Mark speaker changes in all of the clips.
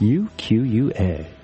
Speaker 1: UQUA.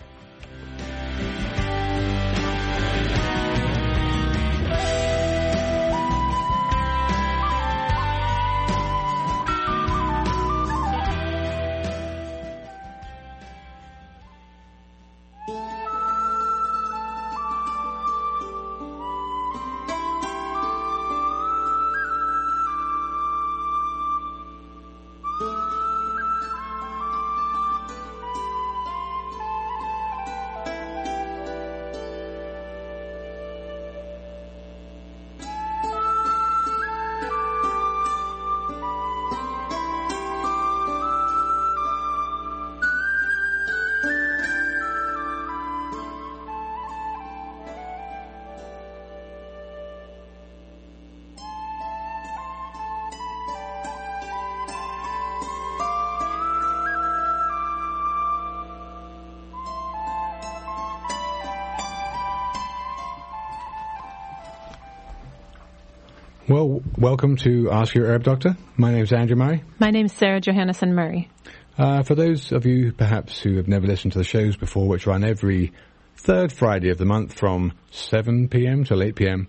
Speaker 2: Welcome to Ask Your Herb Doctor. My name is Andrew Murray.
Speaker 3: My name is Sarah Johannesson Murray.
Speaker 2: Uh, for those of you perhaps who have never listened to the shows before, which run every third Friday of the month from 7 p.m. till 8 p.m.,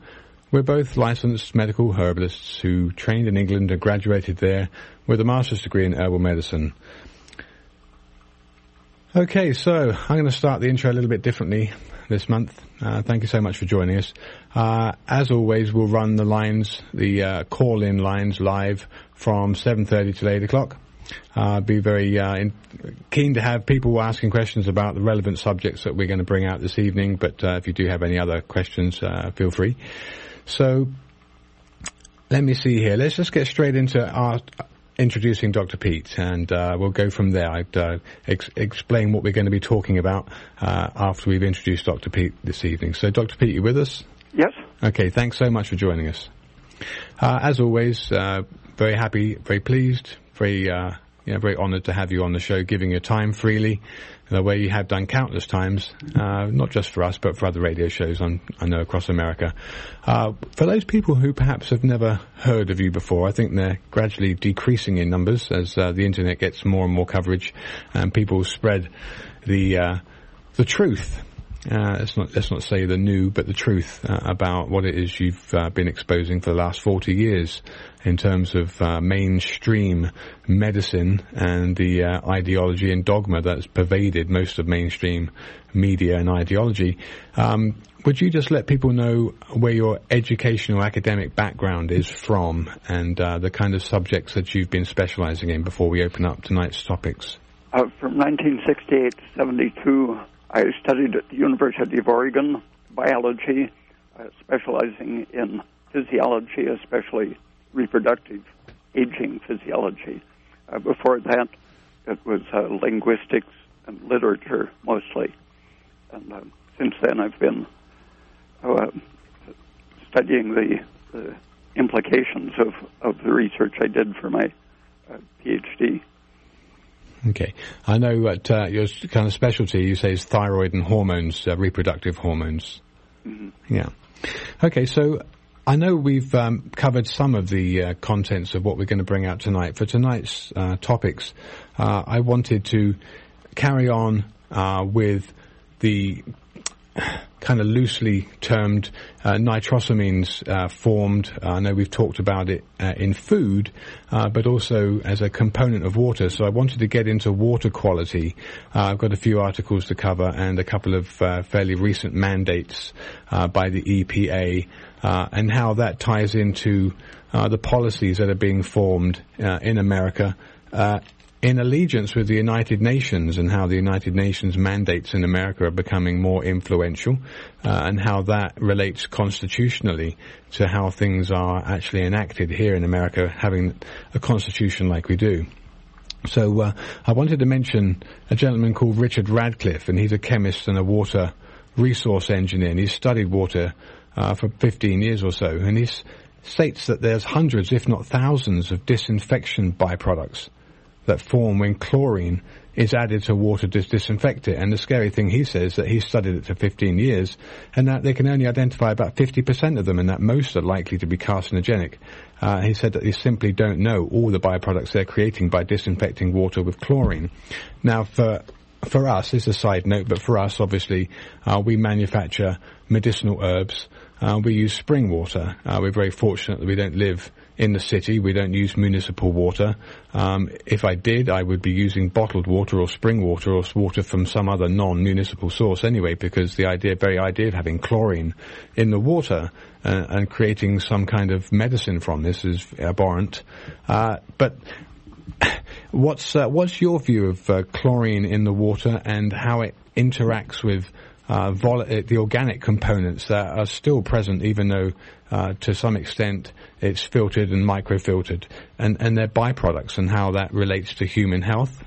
Speaker 2: we're both licensed medical herbalists who trained in England and graduated there with a master's degree in herbal medicine. Okay, so I'm going to start the intro a little bit differently this month. Uh, thank you so much for joining us. Uh, as always, we'll run the lines, the uh, call-in lines live from 7.30 till 8 o'clock. Uh, be very uh, in, keen to have people asking questions about the relevant subjects that we're going to bring out this evening, but uh, if you do have any other questions, uh, feel free. So, let me see here. Let's just get straight into our introducing Dr. Peat, and uh, we'll go from there. I'd uh, ex- explain what we're going to be talking about uh, after we've introduced Dr. Peat this evening. So, Dr. Peat, you with us?
Speaker 4: Yes.
Speaker 2: Okay, thanks so much for joining us. Uh, as always, uh, very happy, very pleased, very, uh, you know, very honoured to have you on the show, giving your time freely, the way you have done countless times, uh, not just for us, but for other radio shows on, I know across America. Uh, for those people who perhaps have never heard of you before, I think they're gradually decreasing in numbers as uh, the internet gets more and more coverage, and people spread the uh, the truth uh, let's not let's not say the new, but the truth uh, about what it is you've uh, been exposing for the last 40 years in terms of uh, mainstream medicine and the uh, ideology and dogma that's pervaded most of mainstream media and ideology. Um, would you just let people know where your educational academic background is from and uh, the kind of subjects that you've been specializing in before we open up tonight's topics?
Speaker 4: from 1968 to 72, I studied at the University of Oregon biology, uh, specializing in physiology, especially reproductive aging physiology. Uh, before that, it was uh, linguistics and literature mostly. And uh, since then, I've been uh, studying the, the, implications of, of the research I did for my uh, PhD.
Speaker 2: Okay. I know that uh, your kind of specialty, you say, is thyroid and hormones, uh, reproductive hormones.
Speaker 4: Mm-hmm.
Speaker 2: Yeah. Okay, so I know we've um, covered some of the uh, contents of what we're going to bring out tonight. For tonight's uh, topics, uh, I wanted to carry on uh, with the kind of loosely termed uh, nitrosamines uh, formed. Uh, I know we've talked about it uh, in food, uh, but also as a component of water. So I wanted to get into water quality. Uh, I've got a few articles to cover and a couple of fairly recent mandates by the EPA and how that ties into the policies that are being formed in America in allegiance with the United Nations and how the United Nations mandates in America are becoming more influential uh, and how that relates constitutionally to how things are actually enacted here in America, having a constitution like we do. So uh, I wanted to mention a gentleman called Richard Radcliffe, and he's a chemist and a water resource engineer, and he's studied water uh, for 15 years or so, and he states that there's hundreds, if not thousands, of disinfection byproducts that form when chlorine is added to water to disinfect it. And the scary thing he says that he studied it for 15 years and that they can only identify about 50% of them and that most are likely to be carcinogenic. Uh, he said that they simply don't know all the byproducts they're creating by disinfecting water with chlorine. Now for for us, it's a side note, but for us, obviously, uh, we manufacture medicinal herbs. Uh, we use spring water. Uh, we're very fortunate that we don't live in the city. We don't use municipal water. Um, if I did, I would be using bottled water or spring water or water from some other non-municipal source anyway, because the idea, very idea of having chlorine in the water uh, and creating some kind of medicine from this is abhorrent. Uh, but what's uh, what's your view of uh, chlorine in the water and how it interacts with uh, vol- uh, the organic components that are still present, even though uh, to some extent it's filtered and microfiltered, and, and their byproducts and how that relates to human health?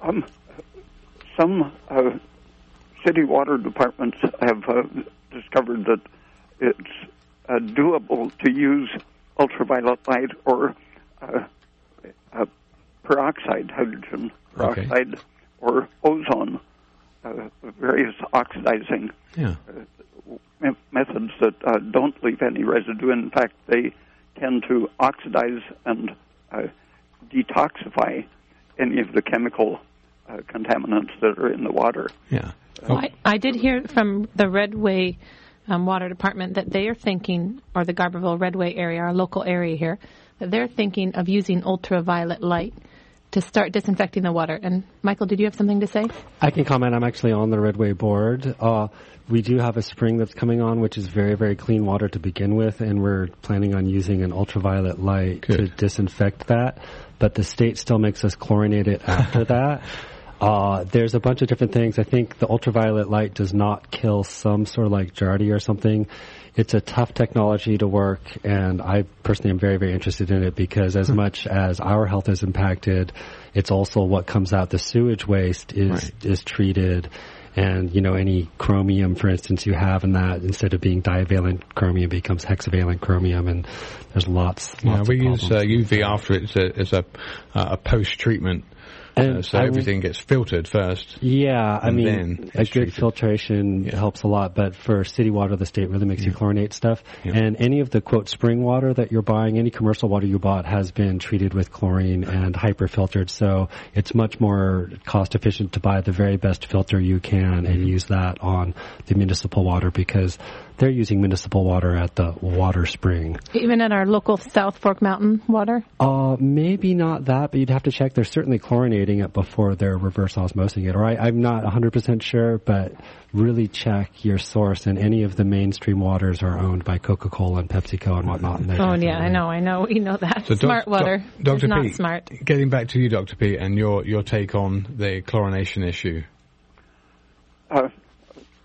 Speaker 4: Um, some uh, city water departments have uh, discovered that it's uh, doable to use ultraviolet light or peroxide, hydrogen peroxide, okay. or ozone uh, various oxidizing
Speaker 2: yeah.
Speaker 4: uh, methods that uh, don't leave any residue. In fact, they tend to oxidize and uh, detoxify any of the chemical uh, contaminants that are in the water.
Speaker 2: Yeah.
Speaker 3: Oh. I, I, did hear from the Redway um, Water Department that they are thinking, or the Garberville Redway area, our local area here, that they're thinking of using ultraviolet light to start disinfecting the water. And Michael, did you have something to say?
Speaker 1: I can comment. I'm actually on the Redway board. Uh, we do have a spring that's coming on, which is very, very clean water to begin with, and we're planning on using an ultraviolet light Good. to disinfect that. But the state still makes us chlorinate it after that. Uh, there's a bunch of different things. I think the ultraviolet light does not kill some sort of like Giardia or something it's a tough technology to work, and I personally am very, very interested in it because as hmm. much as our health is impacted, it's also what comes out. The sewage waste is right. is treated, and you know any chromium, for instance, you have in that instead of being divalent chromium becomes hexavalent chromium, and there's lots.
Speaker 2: Yeah,
Speaker 1: lots
Speaker 2: we use uh, UV after it as a, as a, uh, a post treatment uh, so I everything gets filtered first.
Speaker 1: Yeah, I mean, a good treated. filtration yeah. helps a lot, but for city water, the state really makes yeah. you chlorinate stuff. Yeah. And any of the quote spring water that you're buying, any commercial water you bought has been treated with chlorine and hyperfiltered. So it's much more cost efficient to buy the very best filter you can mm-hmm. and use that on the municipal water because they're using municipal water at the water spring.
Speaker 3: Even at our local South Fork Mountain water?
Speaker 1: Uh, maybe not that, but you'd have to check. They're certainly chlorinating it before they're reverse osmosing it. Or I, I'm not 100% sure, but really check your source. And any of the mainstream waters are owned by Coca-Cola and PepsiCo and whatnot. And
Speaker 3: oh, yeah, I know, I know. We know that. So smart water Dr. not smart.
Speaker 2: Getting back to you, Dr. Peat, and your, your take on the chlorination issue.
Speaker 4: Uh,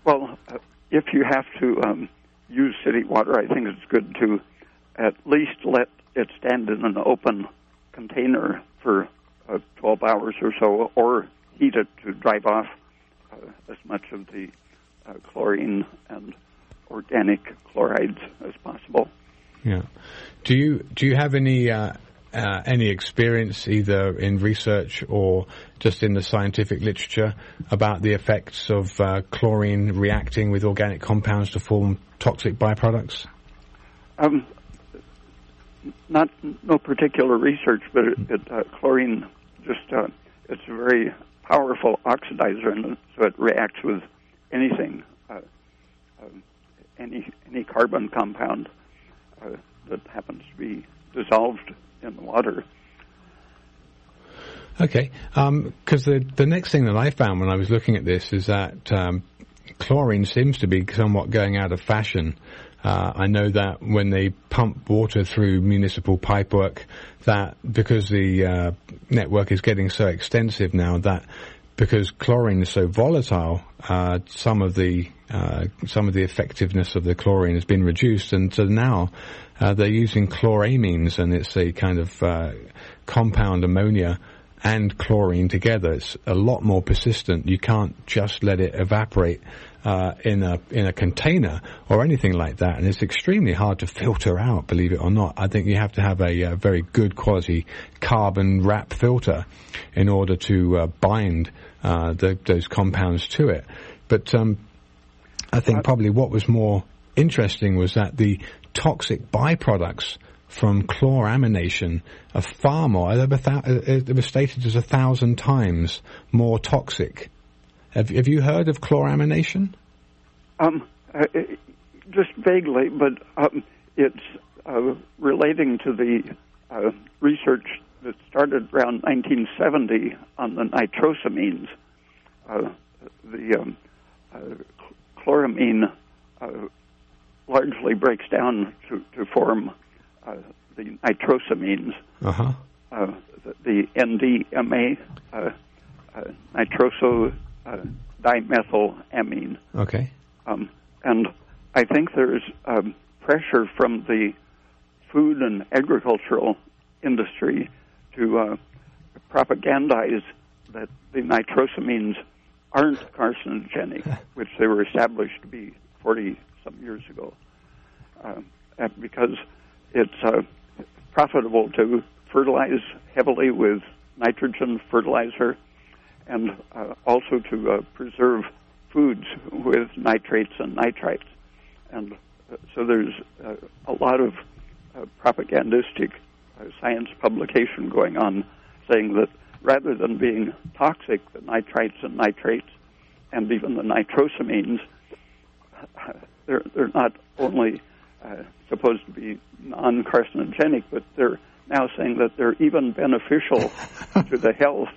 Speaker 4: well, uh, if you have to um, use city water, I think it's good to at least let it stand in an open container for uh, 12 hours or so, or heat it to drive off uh, as much of the uh, chlorine and organic chlorides as possible.
Speaker 2: Yeah. Do you do you have any uh, uh, any experience either in research or just in the scientific literature about the effects of uh, chlorine reacting with organic compounds to form toxic byproducts?
Speaker 4: Um, not no particular research, but it, it, uh, chlorine just uh, it's a very powerful oxidizer, and so it reacts with anything, uh, um, any any carbon compound uh, that happens to be dissolved in the water.
Speaker 2: Okay, because um, the the next thing that I found when I was looking at this is that um, chlorine seems to be somewhat going out of fashion. Uh, I know that when they pump water through municipal pipework, that because the uh, network is getting so extensive now, that because chlorine is so volatile, uh, some of the uh, some of the effectiveness of the chlorine has been reduced, and so now uh, they're using chloramines, and it's a kind of uh, compound ammonia and chlorine together. It's a lot more persistent. You can't just let it evaporate uh, in a in a container or anything like that, and it's extremely hard to filter out. Believe it or not, I think you have to have a, very good quality carbon wrap filter in order to uh, bind uh, the, those compounds to it. But um, I think probably what was more interesting was that the toxic byproducts from chloramination are far more, it was stated as a thousand times more toxic. Have, have you heard of chloramination?
Speaker 4: Um, uh, just vaguely, but um, it's uh, relating to the uh, research that started around 1970 on the nitrosamines. Uh, the um, uh, chloramine uh, largely breaks down to, to form uh, the nitrosamines.
Speaker 2: Uh-huh.
Speaker 4: Uh, the, the NDMA, uh, uh, nitroso uh, dimethylamine.
Speaker 2: Okay.
Speaker 4: Um, and I think there's um, pressure from the food and agricultural industry to uh, propagandize that the nitrosamines aren't carcinogenic, which they were established to be 40 some years ago, uh, because it's uh, profitable to fertilize heavily with nitrogen fertilizer and uh, also to uh, preserve foods with nitrates and nitrites. And uh, so there's uh, a lot of propagandistic science publication going on saying that rather than being toxic, the nitrites and nitrates and even the nitrosamines, they're, they're not only uh, supposed to be non carcinogenic, but they're now saying that they're even beneficial to the health,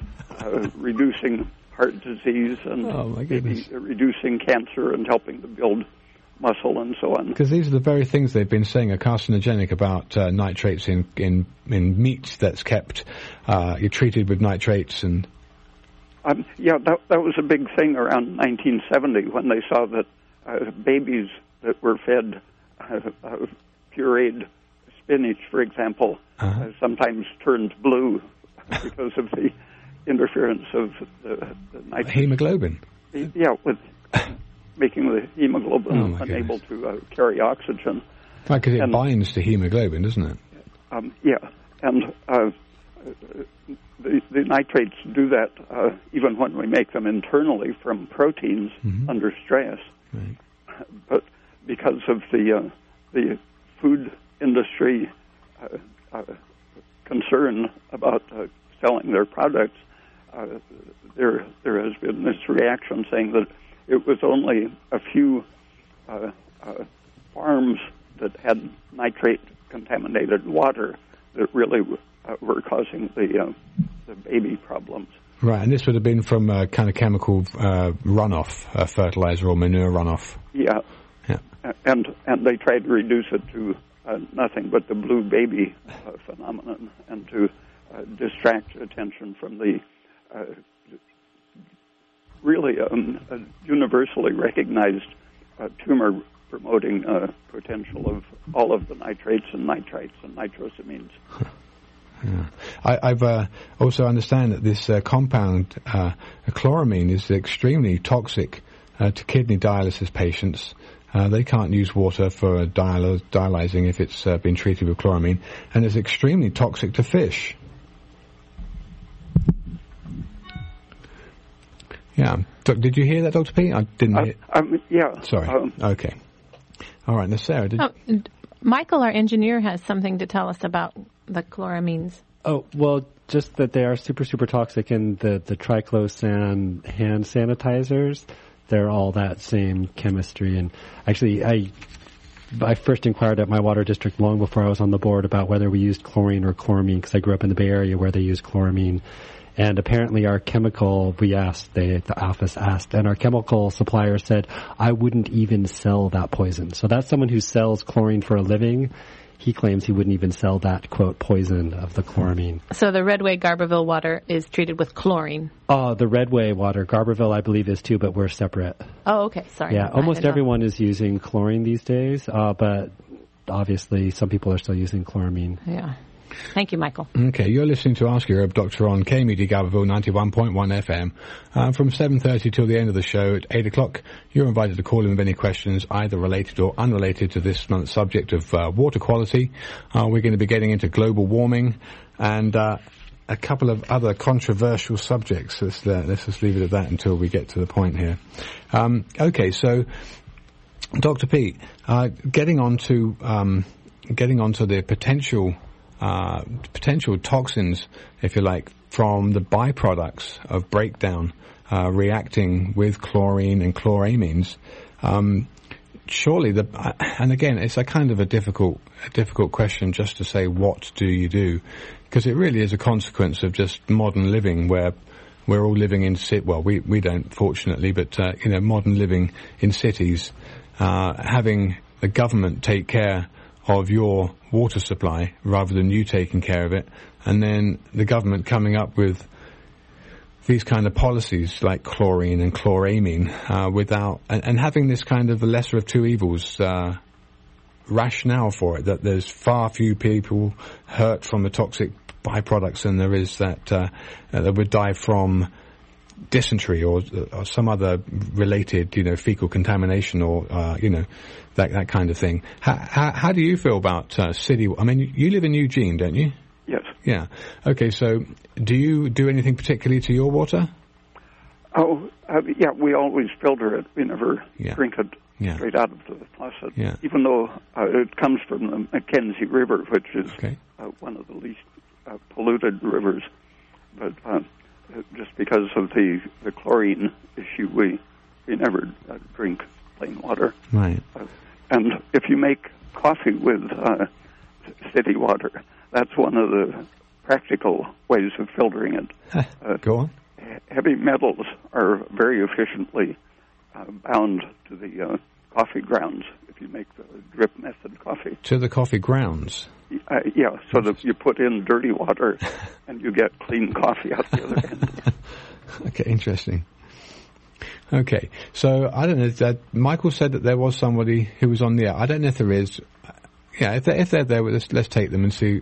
Speaker 4: uh, reducing heart disease and
Speaker 2: oh,
Speaker 4: reducing cancer and helping to build muscle and so on.
Speaker 2: Because these are the very things they've been saying are carcinogenic about uh, nitrates in, in in meat that's kept. Uh, you're treated with nitrates and.
Speaker 4: Um, yeah, that that was a big thing around 1970 when they saw that uh, babies that were fed uh, uh, pureed spinach, for example,
Speaker 2: uh-huh.
Speaker 4: Uh, sometimes turned blue because of the interference of the, the nitrogen.
Speaker 2: Hemoglobin.
Speaker 4: Yeah, with making the hemoglobin
Speaker 2: oh
Speaker 4: unable to uh, carry oxygen.
Speaker 2: Right, because it and, binds to hemoglobin, doesn't it?
Speaker 4: Um, yeah, and uh, the, the, nitrates do that uh, even when we make them internally from proteins
Speaker 2: mm-hmm.
Speaker 4: under stress.
Speaker 2: Right.
Speaker 4: But because of the uh, the food industry uh, uh, concern about selling their products, there there has been this reaction saying that it was only a few uh, uh, farms that had nitrate contaminated water that really uh, were causing the uh, the baby problems.
Speaker 2: Right, and this would have been from uh, kind of chemical uh, runoff, uh, fertilizer or manure runoff.
Speaker 4: Yeah.
Speaker 2: Yeah.
Speaker 4: And and they tried to reduce it to uh, nothing but the blue baby uh, phenomenon, and to uh, distract attention from the uh, really um, a universally recognized uh, tumor promoting uh, potential of all of the nitrates and nitrites and nitrosamines.
Speaker 2: Yeah. I, have uh, also understand that this uh, compound, uh, chloramine, is extremely toxic uh, to kidney dialysis patients. Uh, they can't use water for dialy- dialyzing if it's been treated with chloramine, and it's extremely toxic to fish. Yeah. Did you hear that, Dr. P? I didn't
Speaker 4: uh,
Speaker 2: hear.
Speaker 4: Um, yeah.
Speaker 2: Sorry.
Speaker 4: Um,
Speaker 2: okay. All right. Now, Sarah, did
Speaker 3: oh, Michael, our engineer, has something to tell us about the chloramines.
Speaker 1: Oh, well, just that they are super, super toxic, and the, the triclosan hand sanitizers, they're all that same chemistry. And actually, I I first inquired at my water district long before I was on the board about whether we used chlorine or chloramine because I grew up in the Bay Area where they use chloramine. And apparently our chemical, we asked, they, the office asked, and our chemical supplier said, I wouldn't even sell that poison. So that's someone who sells chlorine for a living. He claims he wouldn't even sell that, quote, poison of the chloramine.
Speaker 3: So the Redway Garberville water is treated with chlorine?
Speaker 1: Oh, the Redway water. Garberville, I believe, is too, but we're separate.
Speaker 3: Oh, okay. Sorry.
Speaker 1: Yeah, almost everyone is using chlorine these days, uh, but obviously some people are still using chloramine.
Speaker 3: Yeah. Thank you, Michael.
Speaker 2: Okay, you're listening to Ask Herb Doctor on KMUD Garberville 91.1 FM. Uh, from 7.30 till the end of the show at 8 o'clock, you're invited to call in with any questions, either related or unrelated to this month's subject of uh, water quality. Uh, we're going to be getting into global warming and uh, a couple of other controversial subjects. Let's, uh, let's just leave it at that until we get to the point here. Um, okay, so Dr. Peat, uh, getting on to um, getting onto the potential uh, potential toxins, if you like, from the byproducts of breakdown uh, reacting with chlorine and chloramines. Um, surely the and again it's a kind of a difficult a difficult question just to say what do you do because it really is a consequence of just modern living where we're all living in cit well we we don't fortunately but uh, you know modern living in cities uh, having the government take care of your water supply rather than you taking care of it. And then the government coming up with these kind of policies like chlorine and chloramine uh, without and, and, having this kind of the lesser of two evils uh, rationale for it that there's far few people hurt from the toxic byproducts than there is that uh, that would die from dysentery or, or, some other related you know fecal contamination or uh, you know that that kind of thing. How, how, how do you feel about uh, city? I mean, you live in Eugene, don't you?
Speaker 4: Yes.
Speaker 2: Yeah. Okay. So, do you do anything particularly to your water?
Speaker 4: Oh, uh, yeah. We always filter it. We never yeah. drink it yeah. straight out of the faucet.
Speaker 2: Yeah.
Speaker 4: Even though uh, it comes from the McKenzie River, which is
Speaker 2: okay.
Speaker 4: uh, one of the least uh, polluted rivers, but uh, just because of the the chlorine issue, we we never uh, drink plain water.
Speaker 2: Right.
Speaker 4: and if you make coffee with uh, city water that's one of the practical ways of filtering it.
Speaker 2: Uh, Go on.
Speaker 4: Heavy metals are very efficiently uh, bound to the uh, coffee grounds if you make the drip method coffee.
Speaker 2: To the coffee grounds?
Speaker 4: Uh, yeah, so that you put in dirty water and you get clean coffee out the other end.
Speaker 2: okay, interesting. Okay, so I don't know. That Michael said that there was somebody who was on the air. I don't know if there is. Yeah, if they're, if they're there, let's, let's take them and see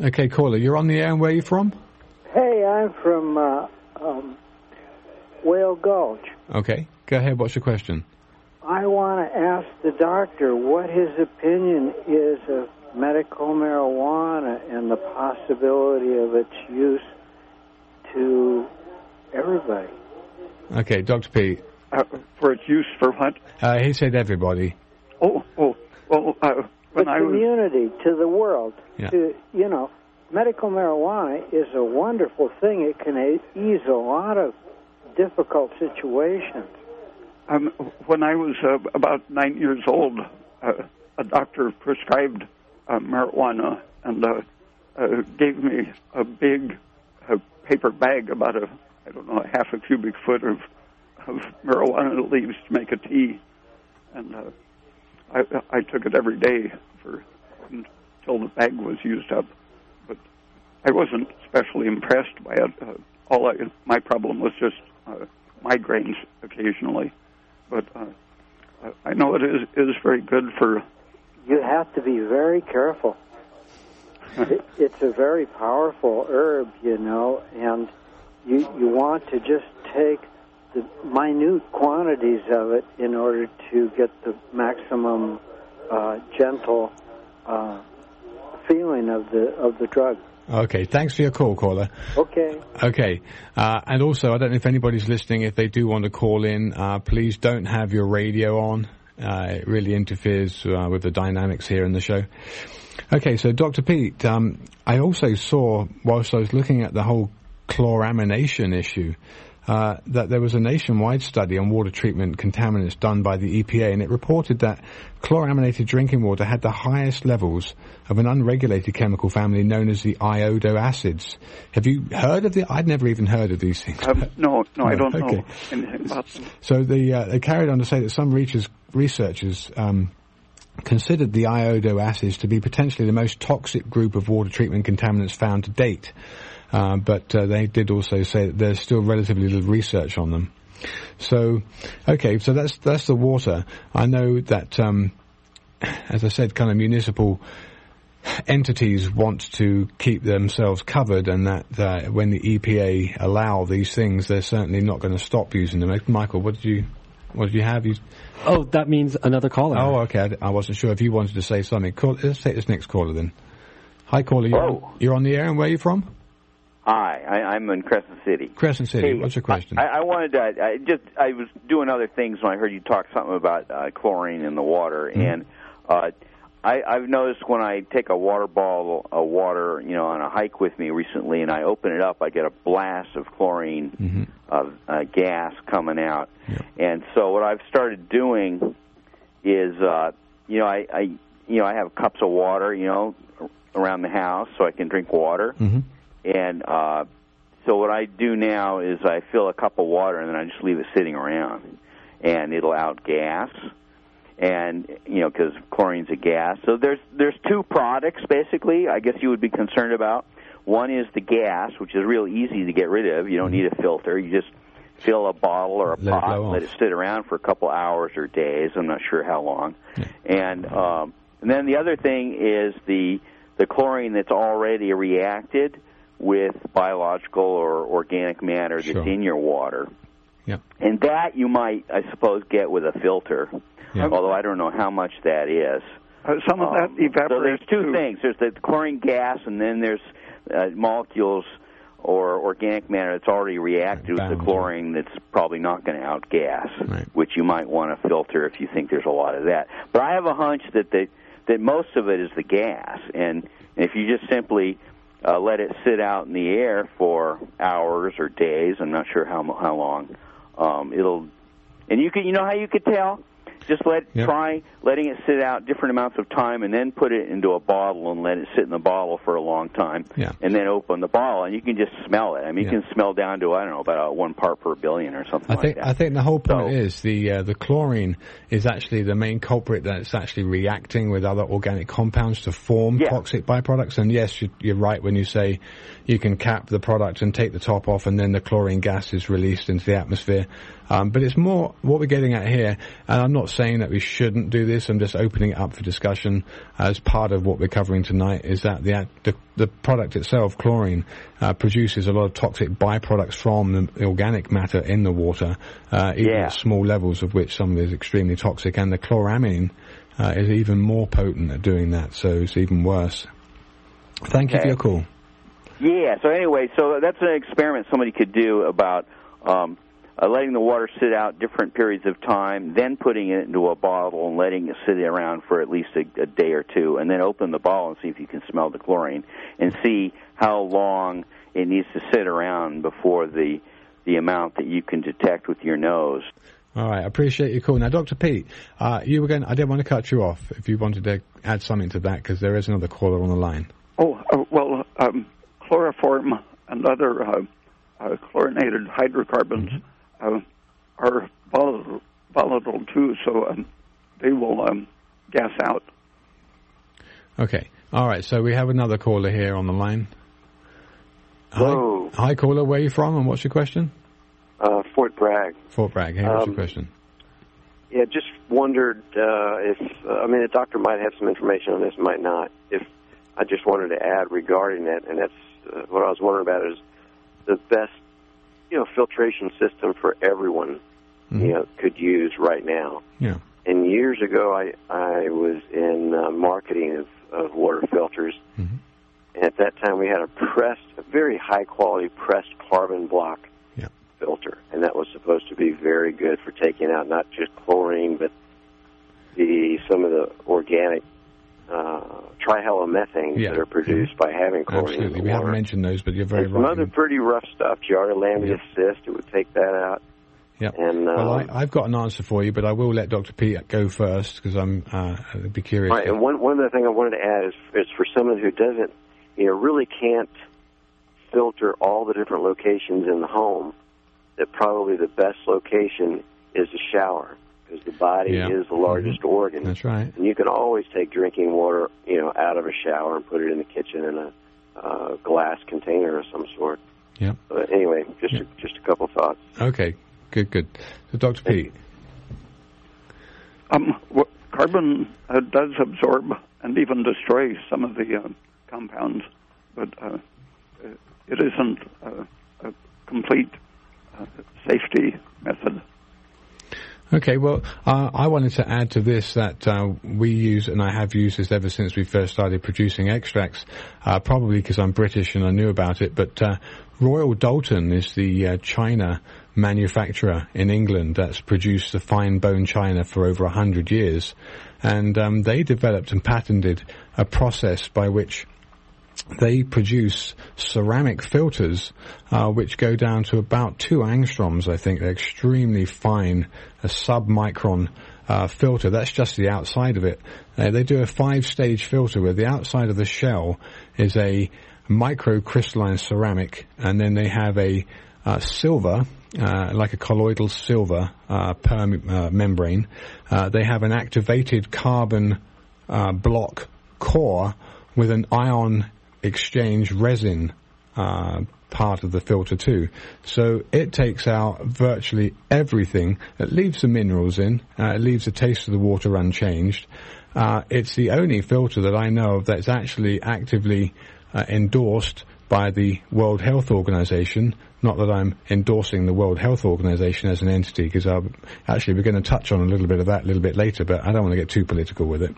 Speaker 2: Okay, caller, you're on the air, and where are you from?
Speaker 5: Hey, I'm from uh, um, Whale Gulch.
Speaker 2: Okay, go ahead. What's your question?
Speaker 5: I want to ask the doctor what his opinion is of medical marijuana and the possibility of its use to everybody.
Speaker 2: Okay, Dr. P.
Speaker 4: Uh, for its use for what?
Speaker 2: Uh, he said everybody.
Speaker 4: Oh, oh, oh. uh,
Speaker 5: the community,
Speaker 4: was...
Speaker 5: to the world.
Speaker 2: Yeah.
Speaker 5: To you know, medical marijuana is a wonderful thing. It can ease a lot of difficult situations.
Speaker 4: Um, when I was uh, about nine years old, uh, a doctor prescribed uh, marijuana and uh, uh, gave me a big uh, paper bag, about a I don't know, a half a cubic foot of of marijuana leaves to make a tea, and I, I took it every day for until the bag was used up. But I wasn't especially impressed by it. Uh, all I, my problem was just uh, migraines occasionally. But uh, I know it is is very good for.
Speaker 5: You have to be very careful. it, it's a very powerful herb, you know, and you you want to just take the minute quantities of it in order to get the maximum uh, gentle uh, feeling of the of the drug.
Speaker 2: Okay, thanks for your call, caller.
Speaker 5: Okay.
Speaker 2: Okay, uh, and also, I don't know if anybody's listening. If they do want to call in, uh, please don't have your radio on. Uh, it really interferes uh, with the dynamics here in the show. Okay, so Dr. Peat, um, I also saw whilst I was looking at the whole chloramination issue uh, that there was a nationwide study on water treatment contaminants done by the EPA, and it reported that chloraminated drinking water had the highest levels of an unregulated chemical family known as the iodo acids. Have you heard of the? I'd never even heard of these things.
Speaker 4: Um, no, no, I don't okay. know anything about them.
Speaker 2: So the, uh, they carried on to say that some researchers, researchers um, considered the iodo acids to be potentially the most toxic group of water treatment contaminants found to date. Uh, but uh, they did also say that there's still relatively little research on them. So, okay, so that's that's the water. I know that, um, as I said, kind of municipal entities want to keep themselves covered, and that uh, when the EPA allow these things, they're certainly not going to stop using them. Michael, what did you what did you have? You...
Speaker 1: Oh, that means another caller.
Speaker 2: Oh, okay. I, I, wasn't sure if you wanted to say something. Call, let's take this next caller then. Hi, caller. You're, you're on the air, and where are you from?
Speaker 6: Hi, I, am in Crescent City.
Speaker 2: Crescent City. Hey, What's your question?
Speaker 6: I, I wanted to. I just I was doing other things when I heard you talk something about uh, chlorine in the water, mm-hmm. and Uh, I, I've noticed when I take a water bottle of water, you know, on a hike with me recently, and I open it up, I get a blast of chlorine
Speaker 2: Mm-hmm.
Speaker 6: uh, uh, gas coming out. And so what I've started doing is, uh, you know, I, I, you know, I have cups of water, you know, around the house so I can drink water.
Speaker 2: Mm-hmm.
Speaker 6: And uh, so what I do now is I fill a cup of water and then I just leave it sitting around, and it'll outgas. And you know, because chlorine's a gas. So there's there's two products basically. I guess you would be concerned about. One is the gas, which is real easy to get rid of. You don't need a filter. You just fill a bottle or a
Speaker 2: Let it
Speaker 6: pot,
Speaker 2: blow
Speaker 6: let it sit around for a couple hours or days. I'm not sure how long. And um, and then the other thing is the the chlorine that's already reacted with biological or organic matter that's
Speaker 2: Sure.
Speaker 6: in your water.
Speaker 2: Yeah.
Speaker 6: And that you might, I suppose, get with a filter.
Speaker 2: Yeah.
Speaker 6: Although I don't know how much that is.
Speaker 4: Uh, some of that
Speaker 6: Um,
Speaker 4: evaporates.
Speaker 6: So there's two
Speaker 4: too.
Speaker 6: things. There's the chlorine gas, and then there's uh, molecules or organic matter that's already reacted with the chlorine that's probably not going to outgas,
Speaker 2: Right.
Speaker 6: which you might want to filter if you think there's a lot of that. But I have a hunch that the, that most of it is the gas, and if you just simply uh, let it sit out in the air for hours or days, I'm not sure how how long, um, it'll. And you can, you know how you could tell? Just let
Speaker 2: Yep.
Speaker 6: try letting it sit out different amounts of time, and then put it into a bottle and let it sit in the bottle for a long time,
Speaker 2: Yeah.
Speaker 6: and then open the bottle, and you can just smell it. I mean,
Speaker 2: Yeah.
Speaker 6: you can smell down to I don't know about one part per billion or something
Speaker 2: I
Speaker 6: like
Speaker 2: think
Speaker 6: that.
Speaker 2: I think the whole point
Speaker 6: So-
Speaker 2: is the uh, the chlorine is actually the main culprit that's actually reacting with other organic compounds to form
Speaker 6: Yeah.
Speaker 2: toxic byproducts. And yes, you, you're right when you say you can cap the product and take the top off, and then the chlorine gas is released into the atmosphere. Um, but it's more what we're getting at here, and I'm not saying that we shouldn't do this. I'm just opening it up for discussion as part of what we're covering tonight. Is that the the, the product itself, chlorine, uh, produces a lot of toxic byproducts from the organic matter in the water, uh, even
Speaker 6: Yeah.
Speaker 2: at small levels of which some of it is extremely toxic, and the chloramine uh, is even more potent at doing that, so it's even worse. Thank you for your call.
Speaker 6: Yeah. So anyway, so that's an experiment somebody could do about um, uh, letting the water sit out different periods of time, then putting it into a bottle and letting it sit around for at least a, a day or two, and then open the bottle and see if you can smell the chlorine and see how long it needs to sit around before the the amount that you can detect with your nose.
Speaker 2: All right, I appreciate your call. Now, Dr. Peat, uh, you were going. I didn't want to cut you off if you wanted to add something to that because there is another caller on the line.
Speaker 4: Oh, uh, well, um, chloroform and other uh, uh, chlorinated hydrocarbons uh, are volatile, volatile too, so um, they will um, gas out.
Speaker 2: Okay. All right. So we have another caller here on the line.
Speaker 7: Hello.
Speaker 2: Hi, hi caller. Where are you from, and what's your question?
Speaker 7: Uh, Fort Bragg.
Speaker 2: Fort Bragg. Hey, what's your
Speaker 7: Um,
Speaker 2: question?
Speaker 7: Yeah, just wondered uh, if uh, I mean the doctor might have some information on this, might not. If I just wanted to add regarding that, and that's uh, what I was wondering about is the best you know filtration system for everyone
Speaker 2: Mhm.
Speaker 7: you know could use right now.
Speaker 2: Yeah.
Speaker 7: And years ago, I I was in uh, marketing of, of water filters,
Speaker 2: Mhm.
Speaker 7: and at that time we had a pressed, a very high quality pressed carbon block
Speaker 2: Yeah.
Speaker 7: filter, and that was supposed to be very good for taking out not just chlorine, but the some of the organic uh, trihalomethanes
Speaker 2: Yeah.
Speaker 7: that are produced by having chlorine in
Speaker 2: Absolutely. We haven't mentioned those, but you're very
Speaker 7: and some other pretty rough stuff. Giardia lamblia
Speaker 2: Yeah.
Speaker 7: assist, it would take that out.
Speaker 2: Yep.
Speaker 7: And um,
Speaker 2: well, I, I've got an answer for you, but I will let Dr. Peat go first because I'm uh, I'd be curious.
Speaker 7: Right, and one one other thing I wanted to add is, is for someone who doesn't, you know, really can't filter all the different locations in the home. That probably the best location is the shower because the body
Speaker 2: Yeah.
Speaker 7: is the largest organ,
Speaker 2: That's right.
Speaker 7: and you can always take drinking water, you know, out of a shower and put it in the kitchen in a uh, glass container of some sort.
Speaker 2: Yep.
Speaker 7: But anyway, just a, just a couple thoughts.
Speaker 2: Okay. Good. Good. So, Dr. Peat.
Speaker 4: Um, w- carbon uh, does absorb and even destroy some of the uh, compounds, but uh, it isn't uh, a complete uh, safety method.
Speaker 2: Okay, well, uh, I wanted to add to this that uh, we use, and I have used this ever since we first started producing extracts, uh, probably because I'm British and I knew about it, but uh, Royal Doulton is the uh, china manufacturer in England that's produced the fine bone china for over a hundred years. And um, they developed and patented a process by which they produce ceramic filters, uh, which go down to about two angstroms. I think they're extremely fine, a sub-micron uh, filter. That's just the outside of it. Uh, they do a five-stage filter where the outside of the shell is a microcrystalline ceramic, and then they have a uh, silver, uh, like a colloidal silver uh, per membrane. Uh, they have an activated carbon uh, block core with an ion exchange resin uh, part of the filter too. So it takes out virtually everything. It leaves the minerals in. Uh, it leaves the taste of the water unchanged. Uh, it's the only filter that I know of that's actually actively endorsed by the World Health Organization. Not that I'm endorsing the World Health Organization as an entity, because actually we're going to touch on a little bit of that a little bit later, but I don't want to get too political with it.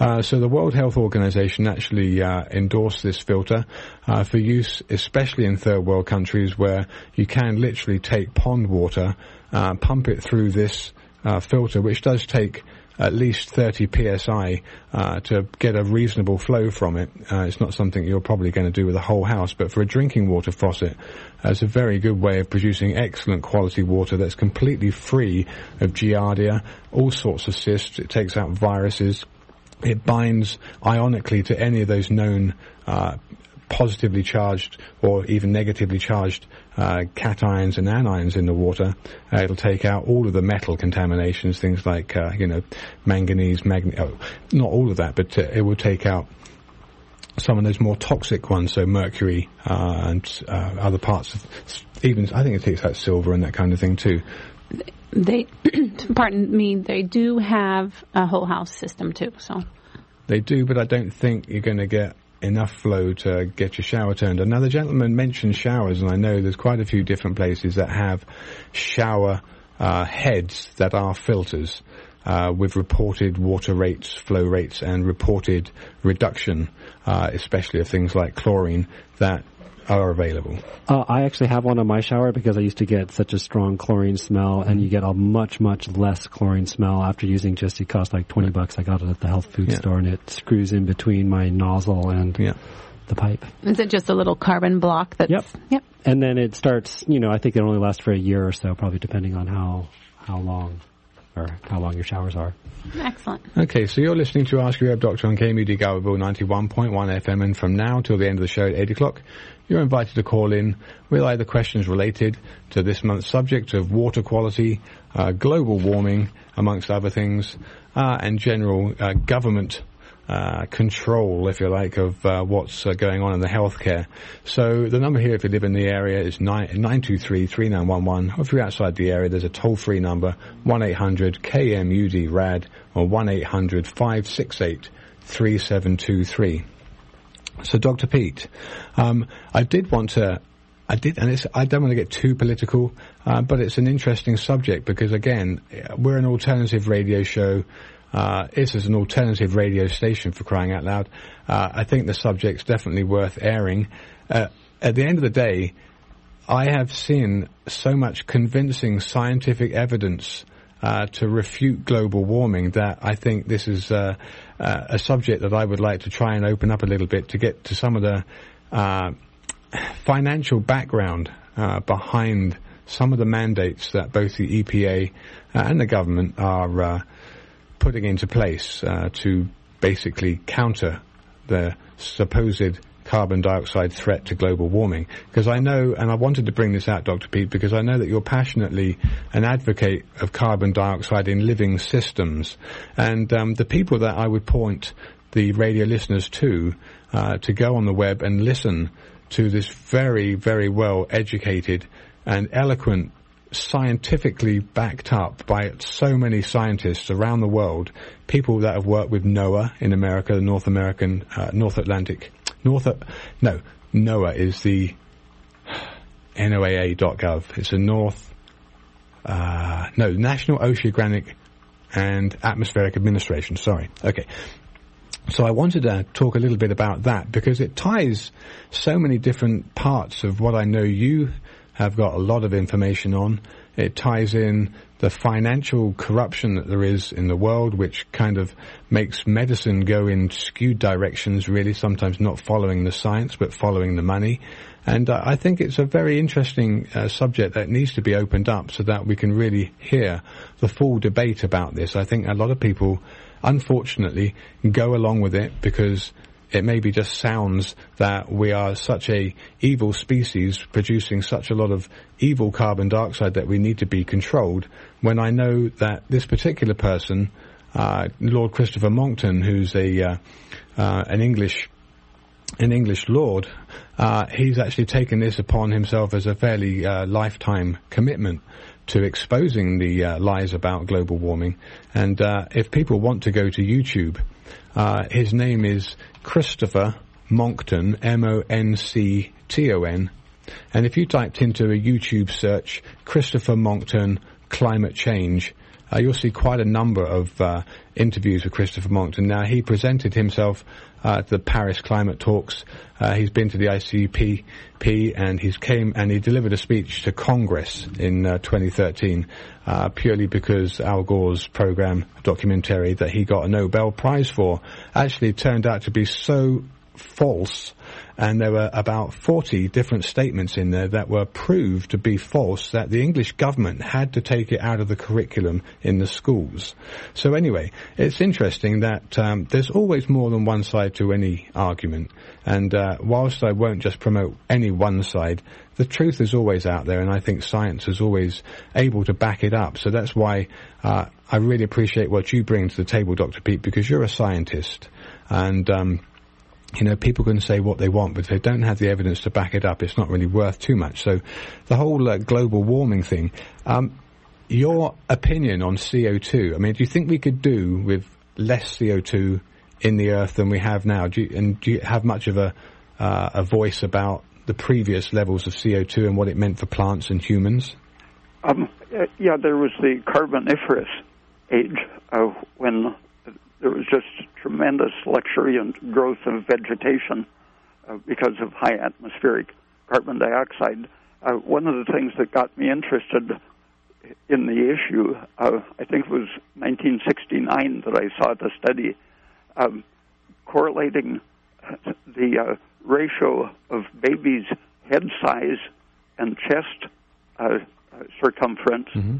Speaker 2: Uh, so the World Health Organization actually uh, endorsed this filter uh, for use, especially in third world countries where you can literally take pond water, uh, pump it through this uh, filter, which does take at least 30 psi uh, to get a reasonable flow from it. Uh, it's not something you're probably going to do with a whole house, but for a drinking water faucet, it's a very good way of producing excellent quality water that's completely free of giardia, all sorts of cysts. It takes out viruses. It binds ionically to any of those known uh, positively charged or even negatively charged uh, cations and anions in the water. Uh, it'll take out all of the metal contaminations, things like uh, you know manganese, magne- oh, not all of that, but uh, it will take out some of those more toxic ones, so mercury uh, and uh, other parts of even I think it takes out silver and that kind of thing too.
Speaker 3: They, pardon me, they do have a whole house system too. So
Speaker 2: they do, but I don't think you're going to get enough flow to get your shower turned Another gentleman mentioned showers, and I know there's quite a few different places that have shower uh, heads that are filters. Uh, with reported water rates, flow rates, and reported reduction, uh, especially of things like chlorine, that are available?
Speaker 1: Uh, I actually have one on my shower because I used to get such a strong chlorine smell, and you get a much, much less chlorine smell after using just it cost like 20 bucks. I got it at the health food yeah. store, and it screws in between my nozzle and yeah. the pipe.
Speaker 3: Is it just a little carbon block that's...
Speaker 1: Yep.
Speaker 3: Yep.
Speaker 1: And then it starts, you know, I think it only lasts for a year or so, probably depending on how, how long or how long your showers are.
Speaker 3: Excellent.
Speaker 2: Okay, so you're listening to Ask Your Herb Doctor on KMUD Garberville 91.1 FM, and from now till the end of the show at 8 o'clock, you're invited to call in with either questions related to this month's subject of water quality, uh, global warming, amongst other things, uh, and general uh, government uh, control, if you like, of uh, what's uh, going on in the healthcare. So the number here, if you live in the area, is 923-3911. If you're outside the area, there's a toll-free number, 1-800-KMUD-RAD or 1-800-568-3723. So, Dr. Peat, um, I did want to, I did, and I don't want to get too political, uh, but it's an interesting subject because, again, we're an alternative radio show. Uh, this is an alternative radio station for crying out loud. Uh, I think the subject's definitely worth airing. Uh, at the end of the day, I have seen so much convincing scientific evidence uh, to refute global warming that I think this is uh, uh, a subject that I would like to try and open up a little bit to get to some of the uh, financial background behind some of the mandates that both the EPA and the government are putting into place to basically counter the supposed carbon dioxide threat to global warming. Because I know, and I wanted to bring this out, Dr. Peat, because I know that you're passionately an advocate of carbon dioxide in living systems. And um, the people that I would point the radio listeners to, uh, to go on the web and listen to this very, very well educated and eloquent scientifically backed up by so many scientists around the world, people that have worked with NOAA in America, the North American, uh, North Atlantic North, no, NOAA is the NOAA.gov. It's a North uh, no, National Oceanic and Atmospheric Administration. Sorry. Okay. So I wanted to talk a little bit about that because it ties so many different parts of what I know you have got a lot of information on. It ties in the financial corruption that there is in the world, which kind of makes medicine go in skewed directions, really sometimes not following the science, but following the money. And uh, I think it's a very interesting uh, subject that needs to be opened up so that we can really hear the full debate about this. I think a lot of people, unfortunately, go along with it because it maybe just sounds that we are such a evil species producing such a lot of evil carbon dioxide that we need to be controlled when I know that this particular person, uh, Lord Christopher Monckton, who's a, uh, uh, an English an English lord, uh, he's actually taken this upon himself as a fairly uh, lifetime commitment to exposing the uh, lies about global warming. And uh, if people want to go to YouTube, uh, his name is Christopher Monckton, M-O-N-C-T-O-N. And if you typed into a YouTube search, Christopher Monckton climate change, uh, you'll see quite a number of uh, interviews with Christopher Monckton. Now, he presented himself uh, at the Paris climate talks. Uh, he's been to the ICCP and he's came and he delivered a speech to Congress in uh, 2013 uh, purely because Al Gore's program documentary that he got a Nobel Prize for actually turned out to be so false and there were about 40 different statements in there that were proved to be false that the English government had to take it out of the curriculum in the schools. So anyway, it's interesting that um, there's always more than one side to any argument, and uh, whilst I won't just promote any one side, the truth is always out there, and I think science is always able to back it up. So that's why uh, I really appreciate what you bring to the table, Dr. Peat, because you're a scientist, and um, you know, people can say what they want, but if they don't have the evidence to back it up, it's not really worth too much. So, the whole uh, global warming thing. Um, your opinion on CO2? I mean, do you think we could do with less CO2 in the earth than we have now? Do you, and do you have much of a uh, a voice about the previous levels of CO2 and what it meant for plants and humans?
Speaker 4: Um, yeah, there was the Carboniferous age uh, when there was just tremendous luxuriant growth of vegetation uh, because of high atmospheric carbon dioxide. Uh, one of the things that got me interested in the issue, uh, I think it was 1969 that I saw the study um, correlating the uh, ratio of babies' head size and chest uh, circumference mm-hmm.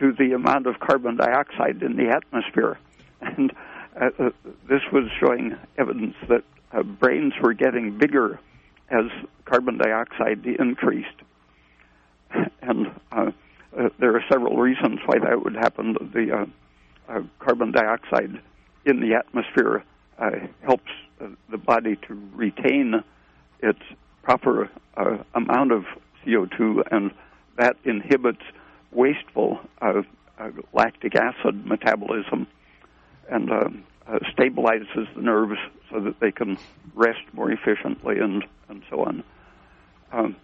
Speaker 4: to the amount of carbon dioxide in the atmosphere. And uh, uh, this was showing evidence that uh, brains were getting bigger as carbon dioxide increased. And uh, uh, there are several reasons why that would happen. The uh, carbon dioxide in the atmosphere helps the body to retain its proper amount of CO2, and that inhibits wasteful lactic acid metabolism and uh, uh, stabilizes the nerves so that they can rest more efficiently and and so on. Um,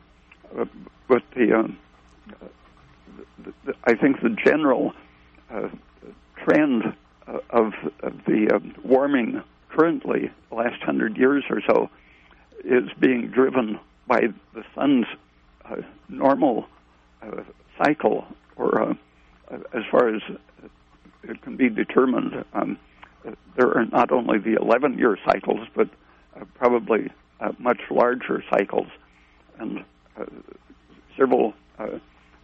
Speaker 4: uh, but the, um, the, the, I think the general uh, trend uh, of, of, the um, warming currently, the last hundred years or so, is being driven by the sun's uh, normal cycle, or as far as it can be determined. Um, there are not only the 11 year cycles, but uh, probably uh, much larger cycles. And uh, several uh,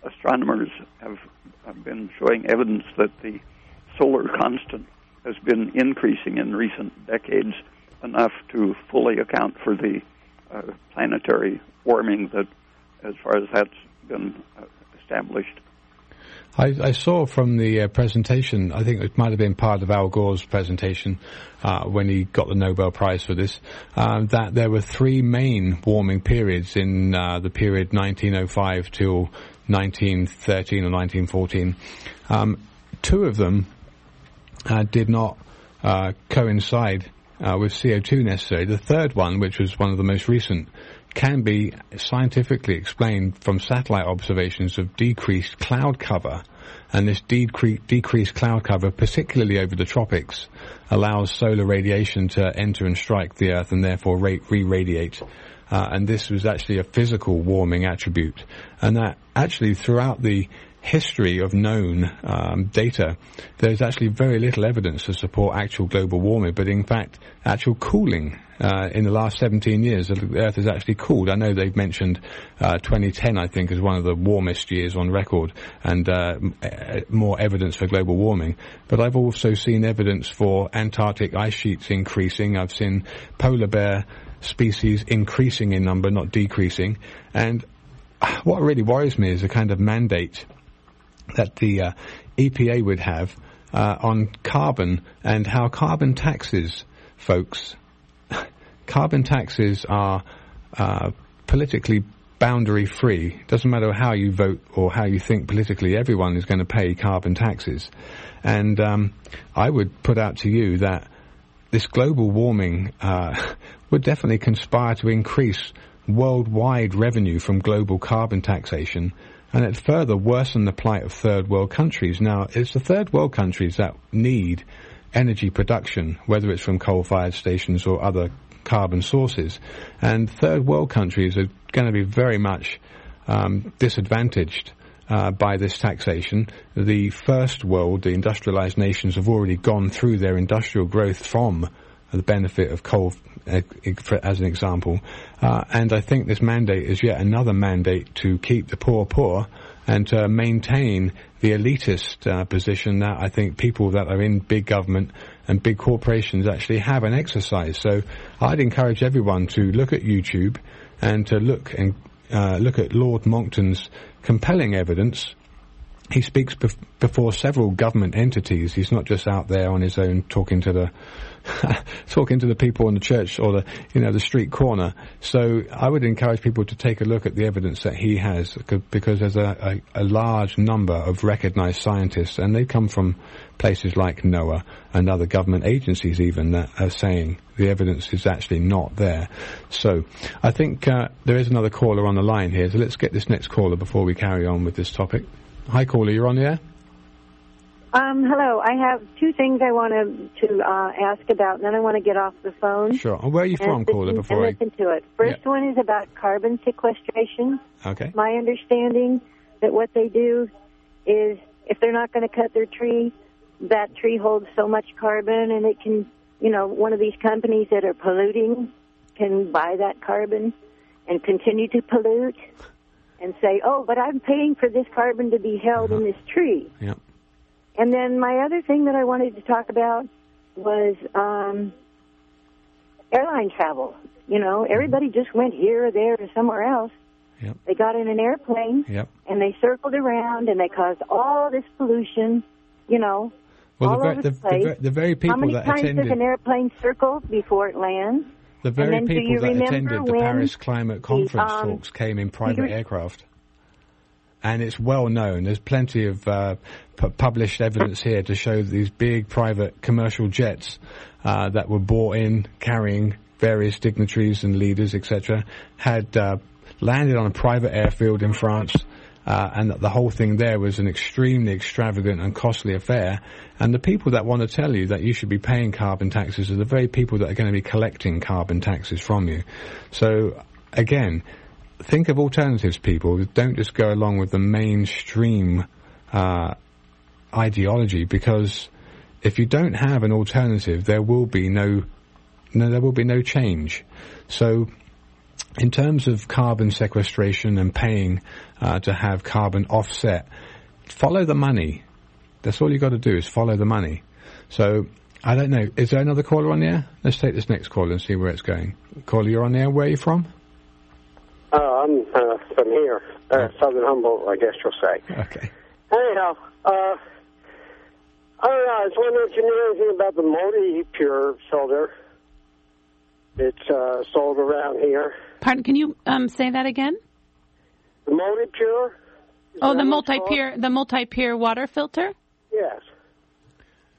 Speaker 4: astronomers have, have, been showing evidence that the solar constant has been increasing in recent decades enough to fully account for the uh, planetary warming that, as far as that's been uh, established.
Speaker 2: I, I saw from the uh, presentation, I think it might have been part of Al Gore's presentation uh, when he got the Nobel Prize for this, uh, that there were three main warming periods in uh, the period 1905 till 1913 or 1914. Um, two of them uh, did not coincide with CO2 necessarily. The third one, which was one of the most recent can be scientifically explained from satellite observations of decreased cloud cover. And this decre- decreased cloud cover, particularly over the tropics, allows solar radiation to enter and strike the Earth and therefore re-radiate. Uh, and this was actually a physical warming attribute. And that actually throughout the history of known um, data, there's actually very little evidence to support actual global warming, but in fact, actual cooling. Uh, in the last 17 years, the Earth has actually cooled. I know they've mentioned uh, 2010, I think, as one of the warmest years on record, and uh, more evidence for global warming. But I've also seen evidence for Antarctic ice sheets increasing. I've seen polar bear species increasing in number, not decreasing. And what really worries me is a kind of mandate that the uh, EPA would have uh, on carbon and how carbon taxes, folks, carbon taxes are uh, politically boundary free. Doesn't matter how you vote or how you think politically, everyone is going to pay carbon taxes. And um, I would put out to you that this global warming uh, would definitely conspire to increase worldwide revenue from global carbon taxation and it further worsen the plight of third world countries. Now, it's the third world countries that need energy production, whether it's from coal-fired stations or other carbon sources. And third world countries are going to be very much um, disadvantaged uh, by this taxation. The first world, the industrialized nations, have already gone through their industrial growth from the benefit of coal, as an example. Uh, and I think this mandate is yet another mandate to keep the poor poor and to maintain the elitist uh, position that I think people that are in big government and big corporations actually have and exercise. So I'd encourage everyone to look at YouTube and to look and uh, look at Lord Monckton's compelling evidence he speaks bef- before several government entities. He's not just out there on his own talking to the talking to the people in the church or the you know the street corner. So I would encourage people to take a look at the evidence that he has because there's a, a, a large number of recognized scientists and they come from places like NOAA and other government agencies even that are saying the evidence is actually not there. So I think uh, there is another caller on the line here. So let's get this next caller before we carry on with this topic. Hi, caller. You're on the air.
Speaker 8: Um, hello. I have two things I want to to uh, ask about, and then I want to get off the phone.
Speaker 2: Sure. where are you from, caller? Before
Speaker 8: and listen to it. First yeah. one is about carbon sequestration.
Speaker 2: Okay.
Speaker 8: My understanding that what they do is if they're not going to cut their tree, that tree holds so much carbon, and it can, you know, one of these companies that are polluting can buy that carbon and continue to pollute and say, oh, but I'm paying for this carbon to be held uh-huh. in this tree.
Speaker 2: Yep.
Speaker 8: And then my other thing that I wanted to talk about was um, airline travel. You know, mm-hmm. everybody just went here or there or somewhere else.
Speaker 2: Yep.
Speaker 8: They got in an airplane
Speaker 2: yep.
Speaker 8: and they circled around and they caused all this pollution. You know,
Speaker 2: well,
Speaker 8: all
Speaker 2: the,
Speaker 8: over
Speaker 2: the,
Speaker 8: the, place.
Speaker 2: The, the, very people
Speaker 8: How many
Speaker 2: that
Speaker 8: times
Speaker 2: attended,
Speaker 8: does an airplane circle before it lands?
Speaker 2: The very people that attended the Paris Climate Conference um, talks came in private aircraft. And it's well known. There's plenty of uh, p- published evidence here to show that these big private commercial jets uh, that were bought in carrying various dignitaries and leaders, etc., had uh, landed on a private airfield in France uh, and that the whole thing there was an extremely extravagant and costly affair. And the people that want to tell you that you should be paying carbon taxes are the very people that are going to be collecting carbon taxes from you. So again, think of alternatives, people. Don't just go along with the mainstream uh, ideology because if you don't have an alternative, there will be no, no there will be no change. So in terms of carbon sequestration and paying uh, to have carbon offset, follow the money. That's all you've got to do is follow the money. So, I don't know. Is there another caller on the air? Let's take this next call and see where it's going. Caller, you're on the air. Where are you from?
Speaker 9: Uh, I'm uh, from here, uh, oh. Southern Humboldt, I guess you'll say.
Speaker 2: Okay.
Speaker 9: Anyhow, uh, I don't know. I was wondering if you knew anything about the Modi Pure filter. It's uh, sold around here.
Speaker 3: Pardon? Can you um, say that again?
Speaker 9: The multi-pure.
Speaker 3: Oh, the multi-pure, the multi-pure water filter.
Speaker 9: Yes.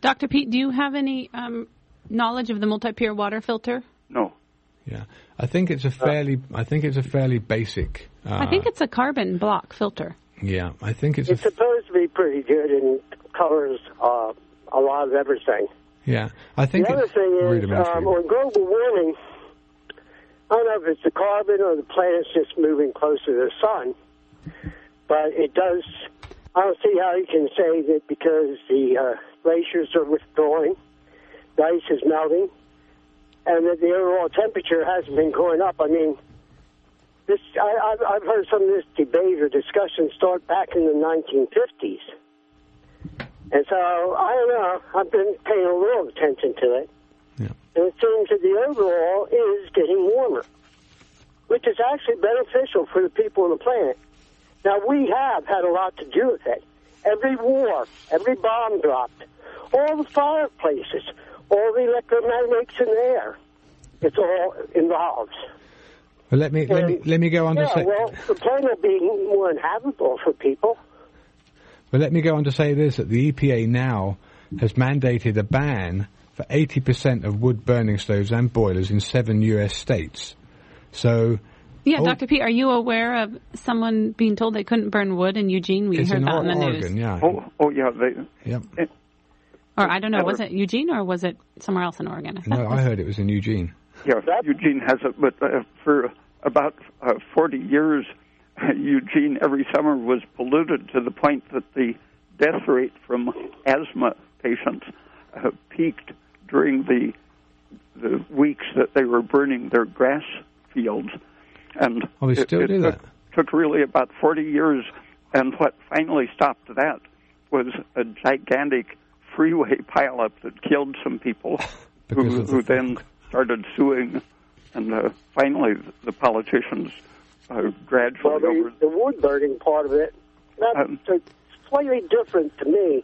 Speaker 3: Dr. Peat, do you have any um, knowledge of the multi-pure water filter?
Speaker 4: No.
Speaker 2: Yeah, I think it's a fairly. I think it's a fairly basic. Uh,
Speaker 3: I think it's a carbon block filter.
Speaker 2: Yeah, I think it's.
Speaker 9: It's
Speaker 2: a,
Speaker 9: supposed to be pretty good and covers uh, a lot of everything.
Speaker 2: yeah, I think
Speaker 9: the other
Speaker 2: it's
Speaker 9: thing is,
Speaker 2: rudimentary.
Speaker 9: um, on global warming, I don't know if it's the carbon or the planet's just moving closer to the sun, but it does. I don't see how you can say that because the uh, glaciers are withdrawing, the ice is melting, and that the overall temperature hasn't been going up. I mean, this I, I've, I've heard some of this debate or discussion start back in the 1950s. And so, I don't know, I've been paying a little attention to it.
Speaker 2: Yeah.
Speaker 9: And it seems that the overall is getting warmer, which is actually beneficial for the people on the planet. Now, we have had a lot to do with it. Every war, every bomb dropped, all the fireplaces, all the electromagnetics in the air, it's all involved.
Speaker 2: Well, let me let me let me go on to
Speaker 9: Yeah,
Speaker 2: say.
Speaker 9: well, the planet will be more inhabitable for people.
Speaker 2: Well, let me go on to say this: that the EPA now has mandated a ban for 80% of wood burning stoves and boilers in seven U.S. states. So
Speaker 3: Yeah,
Speaker 2: Oh.
Speaker 3: Dr. P, are you aware of someone being told they couldn't burn wood in Eugene? We
Speaker 2: it's
Speaker 3: heard
Speaker 2: in
Speaker 3: that
Speaker 2: Or-
Speaker 3: in the
Speaker 2: Oregon,
Speaker 3: news.
Speaker 2: yeah.
Speaker 4: Oh, oh yeah. They,
Speaker 2: Yep.
Speaker 3: Or I don't know, was it Eugene or was it somewhere else in Oregon? I
Speaker 2: No, I heard it was in Eugene.
Speaker 4: Yeah, Eugene has it, but uh, for about uh, 40 years, Eugene every summer was polluted to the point that the death rate from asthma patients uh, peaked during the the weeks that they were burning their grass fields, and
Speaker 2: Oh, they
Speaker 4: it,
Speaker 2: still
Speaker 4: it
Speaker 2: do
Speaker 4: took,
Speaker 2: that?
Speaker 4: took really about 40 years. And what finally stopped that was a gigantic freeway pileup that killed some people, who,
Speaker 2: the
Speaker 4: who then started suing, and uh, finally the politicians uh, gradually
Speaker 9: Well, the,
Speaker 4: over.
Speaker 9: the wood burning part of it, that's
Speaker 4: Um,
Speaker 9: slightly different to me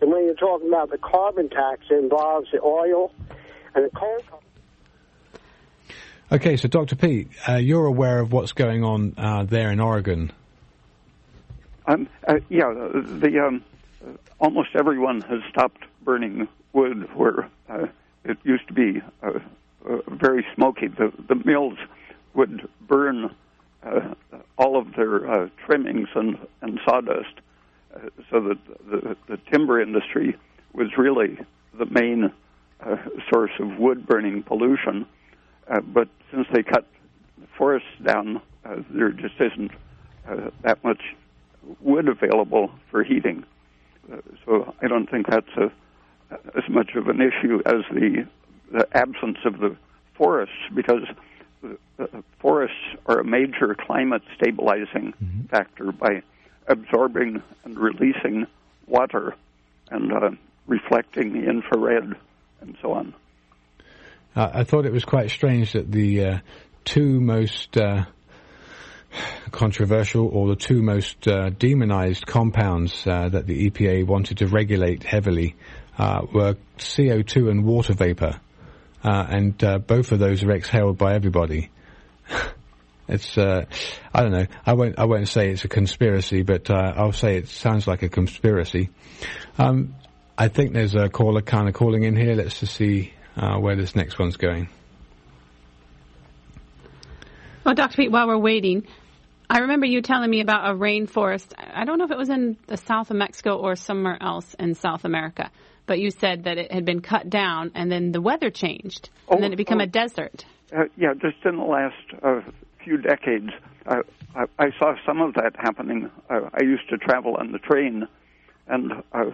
Speaker 9: than when you're talking about the carbon tax that involves the oil and the coal.
Speaker 2: Okay, so Dr. Peat, uh, you're aware of what's going on uh, there in Oregon.
Speaker 4: Um, uh, yeah, the, the um, almost everyone has stopped burning wood where uh, it used to be uh, uh, very smoky. The the mills would burn uh, all of their uh, trimmings and and sawdust, uh, so that the the timber industry was really the main uh, source of wood burning pollution. Uh, but since they cut forests down, uh, there just isn't uh, that much wood available for heating. Uh, so I don't think that's a, as much of an issue as the, the absence of the forests, because the, the forests are a major climate stabilizing factor by absorbing and releasing water and uh, reflecting the infrared and so on.
Speaker 2: Uh, I thought it was quite strange that the uh, two most uh, controversial or the two most uh, demonized compounds uh, that the EPA wanted to regulate heavily uh, were CO2 and water vapor. Uh, and uh, both of those are exhaled by everybody. it's, uh, I don't know, I won't, I won't say it's a conspiracy, but I'll say it sounds like a conspiracy. Um, I think there's a caller kind of calling in here. Let's just see where this next one's going.
Speaker 3: Well, Dr. Peat, while we're waiting, I remember you telling me about a rainforest. I don't know if it was in the south of Mexico or somewhere else in South America, but you said that it had been cut down and then the weather changed and
Speaker 4: Oh,
Speaker 3: then it became
Speaker 4: oh.
Speaker 3: a desert.
Speaker 4: Uh, yeah, just in the last uh, few decades, uh, I, I saw some of that happening. Uh, I used to travel on the train, and uh,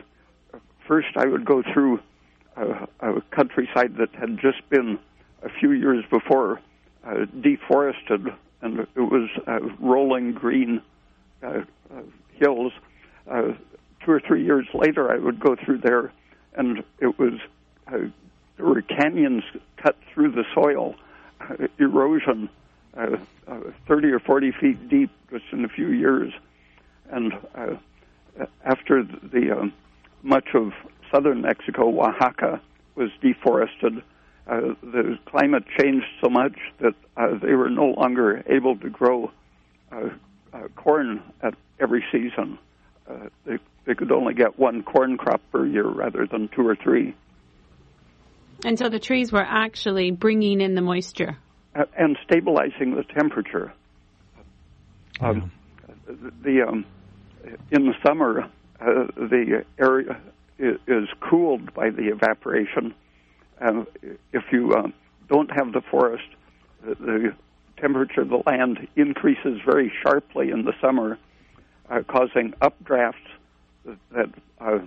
Speaker 4: first I would go through uh, a countryside that had just been a few years before uh, deforested, and it was uh, rolling green uh, uh, hills. Uh, two or three years later, I would go through there, and it was uh, there were canyons cut through the soil, uh, erosion, uh, uh, 30 or 40 feet deep just in a few years. And uh, after the um, much of southern Mexico, Oaxaca, was deforested, uh, the climate changed so much that uh, they were no longer able to grow uh, uh, corn at every season. Uh, they, they could only get one corn crop per year rather than two or three.
Speaker 3: And so the trees were actually bringing in the moisture
Speaker 4: and stabilizing the temperature. Um, the um, in the summer, uh, the area is, is, cooled by the evaporation. Uh, if you uh, don't have the forest, the, the, temperature of the land increases very sharply in the summer, uh, causing updrafts that, uh,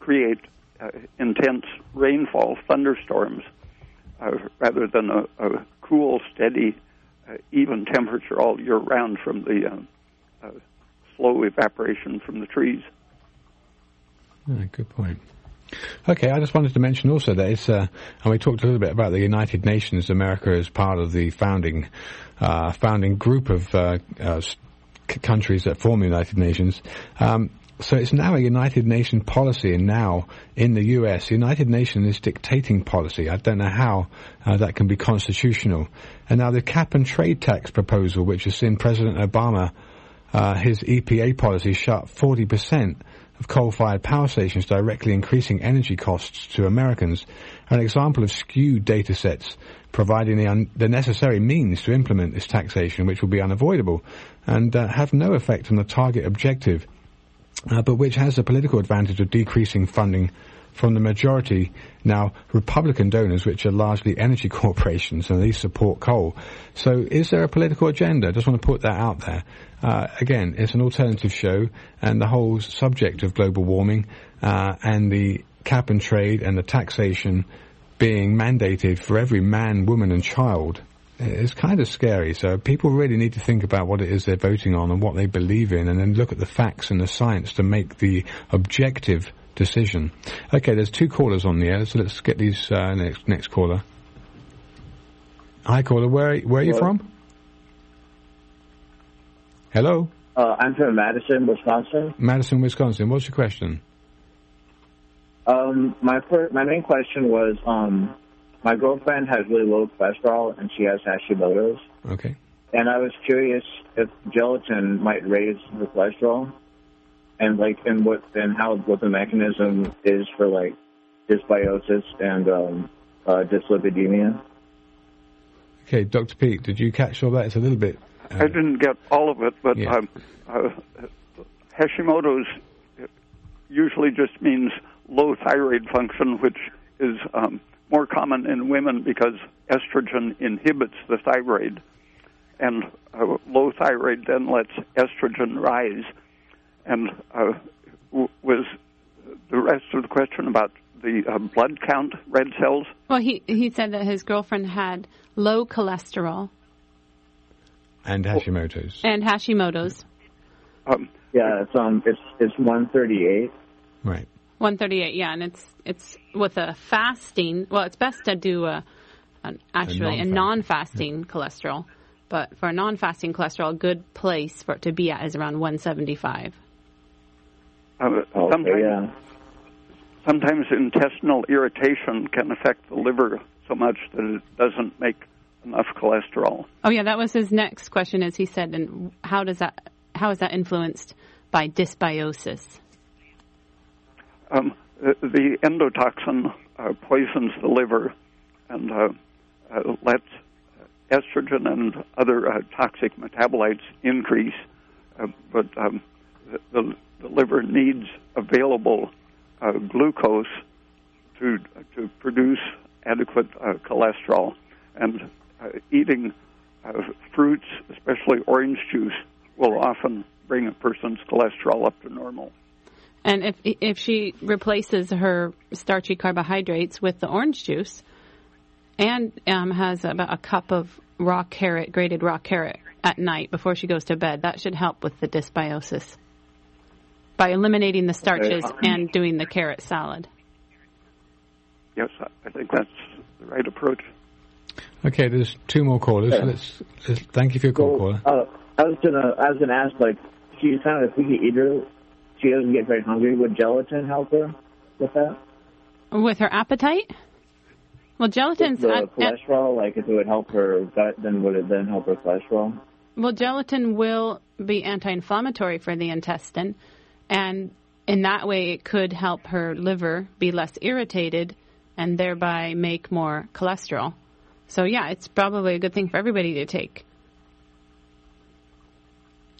Speaker 4: create uh, intense rainfall, thunderstorms, rather than a, a cool, steady, even temperature all year round from the slow evaporation from the trees.
Speaker 2: Yeah, good point. Okay, I just wanted to mention also that it's, uh, and we talked a little bit about the United Nations. America is part of the founding, uh, founding group of uh, uh c- countries that form the United Nations. Um, so it's now a United Nations policy, and now in the U.S., United Nations is dictating policy. I don't know how uh, that can be constitutional. And now the cap and trade tax proposal, which has seen President Obama uh, his EPA policy shut 40% of coal-fired power stations, directly increasing energy costs to Americans. An example of skewed data sets providing the, un- the necessary means to implement this taxation, which will be unavoidable and uh, have no effect on the target objective, uh, but which has the political advantage of decreasing funding from the majority now Republican donors, which are largely energy corporations, and these support coal. So, is there a political agenda? I just want to put that out there. Uh, again, it's an alternative show, and the whole subject of global warming uh, and the cap and trade and the taxation being mandated for every man, woman, and child is kind of scary. So people really need to think about what it is they're voting on and what they believe in, and then look at the facts and the science to make the objective decision. Okay, there's two callers on the air, so let's get these uh, next next caller. Hi, caller. Where where are you from? Hello.
Speaker 10: Uh, I'm from Madison, Wisconsin.
Speaker 2: Madison, Wisconsin. What's your question?
Speaker 10: Um, my first, my main question was, um, my girlfriend has really low cholesterol and she has Hashimoto's.
Speaker 2: Okay.
Speaker 10: And I was curious if gelatin might raise her cholesterol and like and what and how what the mechanism is for like dysbiosis and um, uh, dyslipidemia.
Speaker 2: Okay, Dr. Peat, did you catch all that? It's a little bit.
Speaker 4: Uh, I didn't get all of it, but yeah. um, uh, Hashimoto's usually just means low thyroid function, which is um, more common in women because estrogen inhibits the thyroid, and uh, low thyroid then lets estrogen rise and uh, was the rest of the question about the uh, blood count, red cells?
Speaker 3: Well, he he said that his girlfriend had low cholesterol
Speaker 2: and Hashimoto's.
Speaker 3: And Hashimoto's.
Speaker 10: Um, yeah, it's um, it's it's one thirty eight.
Speaker 2: Right.
Speaker 3: One thirty eight. Yeah, and it's it's with a fasting. Well, it's best to do a, an, actually a, non fasting yeah. cholesterol, but for a non fasting cholesterol, a good place for it to be at is around one seventy five.
Speaker 4: Uh, sometimes, yeah. Sometimes intestinal irritation can affect the liver so much that it doesn't make enough cholesterol.
Speaker 3: Oh yeah, that was his next question. As he said, and how does that how is that influenced by dysbiosis?
Speaker 4: Um, the endotoxin uh, poisons the liver and uh, uh, lets estrogen and other uh, toxic metabolites increase, uh, but um, the, the the liver needs available uh, glucose to to produce adequate uh, cholesterol, and uh, eating uh, fruits, especially orange juice, will often bring a person's cholesterol up to normal.
Speaker 3: And if if she replaces her starchy carbohydrates with the orange juice, and um, has about a cup of raw carrot, grated raw carrot at night before she goes to bed, that should help with the dysbiosis by eliminating the starches okay. and doing the carrot salad.
Speaker 4: Yes, I think that's the right approach.
Speaker 2: Okay, there's two more callers. Yeah. Let's, let's, thank you for your call, caller.
Speaker 10: Uh, I was gonna, I was gonna ask, like, she's kind of a picky eater. She doesn't get very hungry. Would gelatin help her with that?
Speaker 3: With her appetite? Well, gelatin's
Speaker 10: with the cholesterol. like, if it would help her gut, then would it then help her cholesterol?
Speaker 3: Well, gelatin will be anti-inflammatory for the intestine, and in that way, it could help her liver be less irritated and thereby make more cholesterol. So yeah, it's probably a good thing for everybody to take.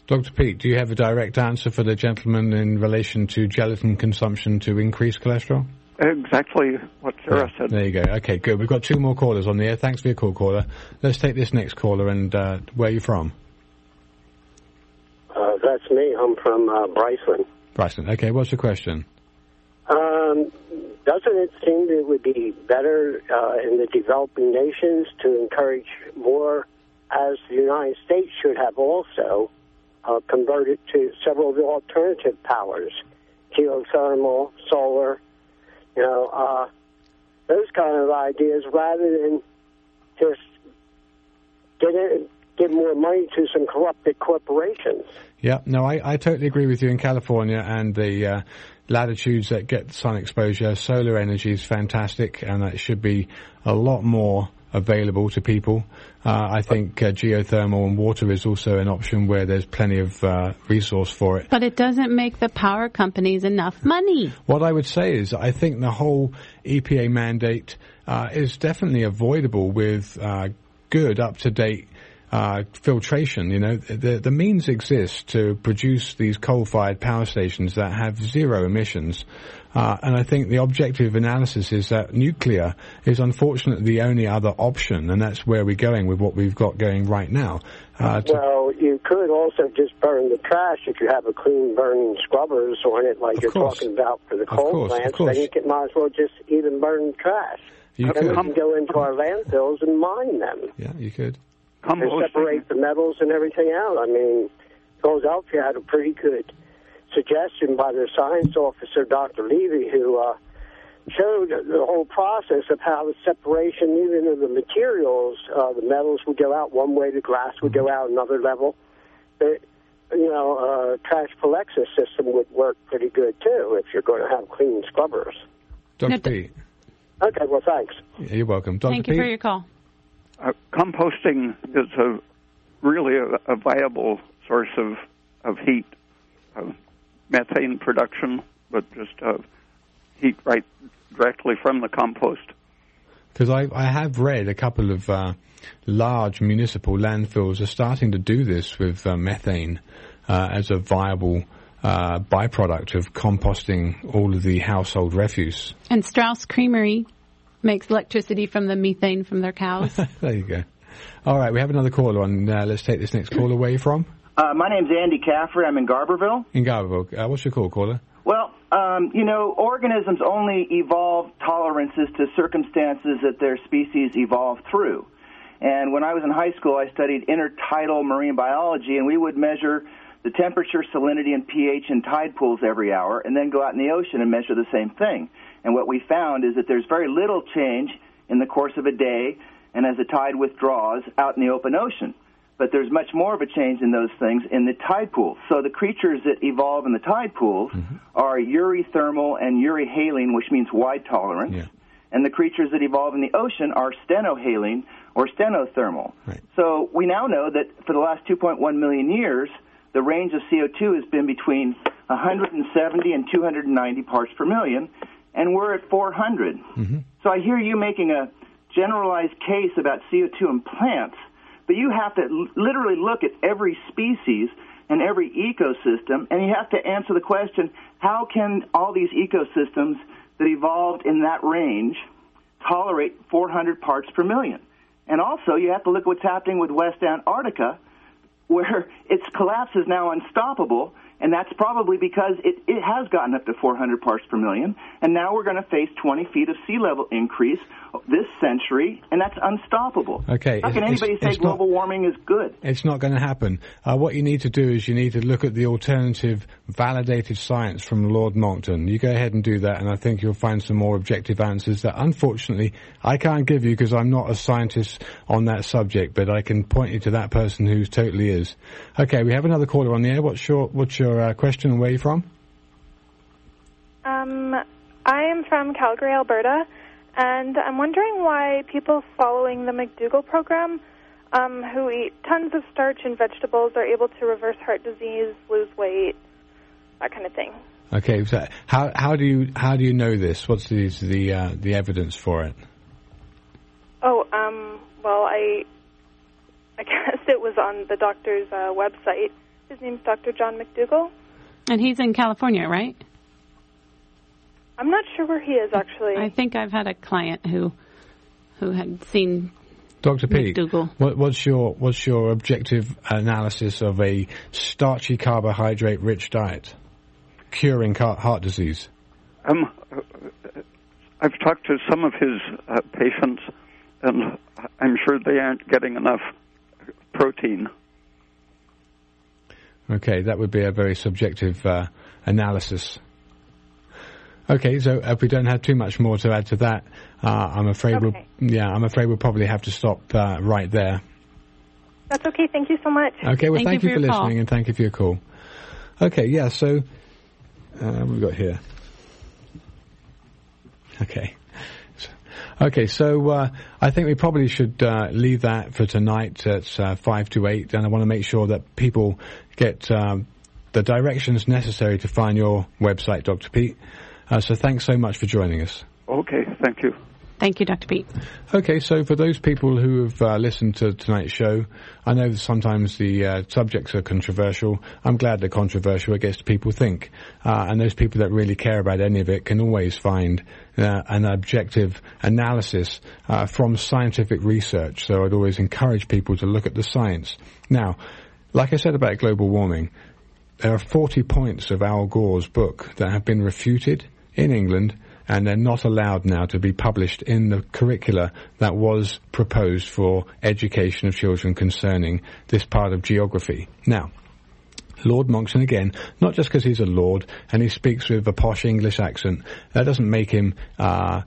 Speaker 2: Dr. Peat, do you have a direct answer for the gentleman in relation to gelatin consumption to increase cholesterol?
Speaker 4: Exactly what Sarah
Speaker 2: Yeah,
Speaker 4: said.
Speaker 2: There you go. Okay, good. We've got two more callers on the air. Thanks for your call, caller. Let's take this next caller and uh, where are you from?
Speaker 9: Uh, that's me. I'm from uh, Briceland.
Speaker 2: Bryson. Okay, what's your question?
Speaker 9: Um, doesn't it seem that it would be better uh, in the developing nations to encourage more, as the United States should have also, uh, converted to several of the alternative powers, geothermal, solar, you know, uh, those kind of ideas, rather than just get it, give more money to some corrupted corporations.
Speaker 2: Yeah, no, I, I totally agree with you in California and the uh, latitudes that get sun exposure. Solar energy is fantastic and that should be a lot more available to people. Uh, I think uh, geothermal and water is also an option where there's plenty of uh, resource for it.
Speaker 3: But it doesn't make the power companies enough money.
Speaker 2: What I would say is, I think the whole EPA mandate uh, is definitely avoidable with uh, good, up to date. Uh, filtration, you know, the the means exist to produce these coal-fired power stations that have zero emissions, uh, and I think the objective analysis is that nuclear is unfortunately the only other option, and that's where we're going with what we've got going right now. Uh,
Speaker 9: Well, you could also just burn the trash if you have a clean burning scrubbers on it, like you're
Speaker 2: course.
Speaker 9: talking about for the coal
Speaker 2: course,
Speaker 9: plants. Then you can, might as well just even burn the trash.
Speaker 2: You
Speaker 9: and we
Speaker 2: could.
Speaker 9: can go into our landfills and mine them
Speaker 2: yeah, you could.
Speaker 9: And separate the metals and everything out. I mean, Philadelphia had a pretty good suggestion by their science officer, Dr. Levy, who uh, showed the whole process of how the separation, even of the materials, uh, the metals would go out one way, the glass would go out another level. But, you know, uh, trash Palexis system would work pretty good too if you're going to have clean scrubbers.
Speaker 2: Dr. Peat,
Speaker 9: Okay, well, thanks.
Speaker 2: yeah, you're welcome. Dr.
Speaker 3: Thank
Speaker 2: Peat?
Speaker 3: you for your call.
Speaker 4: Uh, composting is a really a, a viable source of of heat, uh, methane production, but just uh, heat right directly from the compost.
Speaker 2: Because I, I have read a couple of uh, large municipal landfills are starting to do this with uh, methane uh, as a viable uh, byproduct of composting all of the household refuse.
Speaker 3: And Straus Creamery makes electricity from the methane from their cows.
Speaker 2: there you go. All right, we have another caller on. Uh, let's take this next caller. Where you from?
Speaker 11: Uh, my name's Andy Caffrey. I'm in Garberville.
Speaker 2: In Garberville. Uh, what's your call, caller?
Speaker 11: Well, um, you know, organisms only evolve tolerances to circumstances that their species evolve through. And when I was in high school, I studied intertidal marine biology, and we would measure the temperature, salinity, and pH in tide pools every hour, and then go out in the ocean and measure the same thing. And what we found is that there's very little change in the course of a day and as the tide withdraws out in the open ocean. But there's much more of a change in those things in the tide pools. So the creatures that evolve in the tide pools mm-hmm. are eurythermal and euryhaline, which means wide tolerance. And the creatures that evolve in the ocean are stenohaline or stenothermal. So we now know that for the last 2.1 million years, the range of CO2 has been between 170 and 290 parts per million, and we're at 400. Mm-hmm. So I hear you making a generalized case about CO2 in plants, but you have to l- literally look at every species and every ecosystem, and you have to answer the question how can all these ecosystems that evolved in that range tolerate 400 parts per million? And also, you have to look at what's happening with West Antarctica, where its collapse is now unstoppable, and that's probably because it, it has gotten up to 400 parts per million, and now we're going to face 20 feet of sea level increase this century, and that's unstoppable.
Speaker 2: Okay,
Speaker 11: How can
Speaker 2: it's-
Speaker 11: anybody
Speaker 2: it's-
Speaker 11: say
Speaker 2: it's not-
Speaker 11: global warming is good?
Speaker 2: It's not going to happen. Uh, what you need to do is you need to look at the alternative, validated science from Lord Monckton. You go ahead and do that, and I think you'll find some more objective answers that, unfortunately, I can't give you because I'm not a scientist on that subject. But I can point you to that person who totally is. Okay, we have another caller on the air. What's your What's your uh, question and where are you from?
Speaker 12: Um, I am from Calgary, Alberta, and I'm wondering why people following the McDougall program, um, who eat tons of starch and vegetables, are able to reverse heart disease, lose weight, that kind of thing.
Speaker 2: Okay, so how how do you how do you know this? What's the the uh, the evidence for it?
Speaker 12: Oh, um, well, I I guess it was on the doctor's uh, website. His name's Dr. John McDougall.
Speaker 3: And he's in California, right?
Speaker 12: I'm not sure where he is actually.
Speaker 3: I think I've had a client who who had seen
Speaker 2: Dr. Peat,
Speaker 3: McDougall.
Speaker 2: what, what's your what's your objective analysis of a starchy carbohydrate rich diet curing car- heart disease?
Speaker 4: Um, I've talked to some of his uh, patients, and I'm sure they aren't getting enough protein.
Speaker 2: Okay, that would be a very subjective uh, analysis. Okay, so if we don't have too much more to add to that, uh, I'm afraid
Speaker 12: Okay.
Speaker 2: we'll yeah, I'm afraid we'll probably have to stop uh, right there.
Speaker 12: That's okay. Thank you so much.
Speaker 2: Okay, well, thank, you for,
Speaker 12: your call.
Speaker 2: listening and thank you for your call. Okay, yeah, so uh, what have got here? Okay. Okay, so uh, I think we probably should uh, leave that for tonight at uh, 5 to 8, and I want to make sure that people get um, the directions necessary to find your website, Dr. Peat. Uh, so thanks so much for joining us.
Speaker 4: Okay, thank you.
Speaker 3: Thank you, Dr. Peat.
Speaker 2: Okay, so for those people who have uh, listened to tonight's show, I know that sometimes the uh, subjects are controversial. I'm glad they're controversial. It gets people think. Uh, and those people that really care about any of it can always find uh, an objective analysis uh, from scientific research. So I'd always encourage people to look at the science. Now, like I said about global warming, there are 40 points of Al Gore's book that have been refuted in England and they're not allowed now to be published in the curricula that was proposed for education of children concerning this part of geography. Now, Lord Monckton again, not just because he's a lord and he speaks with a posh English accent, that doesn't make him uh,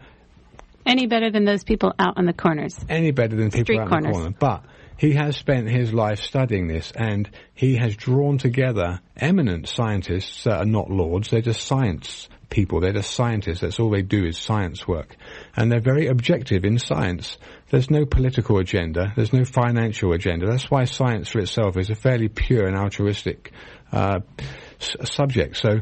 Speaker 3: Any better than those people out on the corners?
Speaker 2: any better than people
Speaker 3: Street
Speaker 2: out
Speaker 3: corners.
Speaker 2: the corner. But he has spent his life studying this, and he has drawn together eminent scientists that are not lords; they're just science people. They're just scientists. That's all they do is science work, and they're very objective in science. There's no political agenda. There's no financial agenda. That's why science for itself is a fairly pure and altruistic uh, s- subject. So,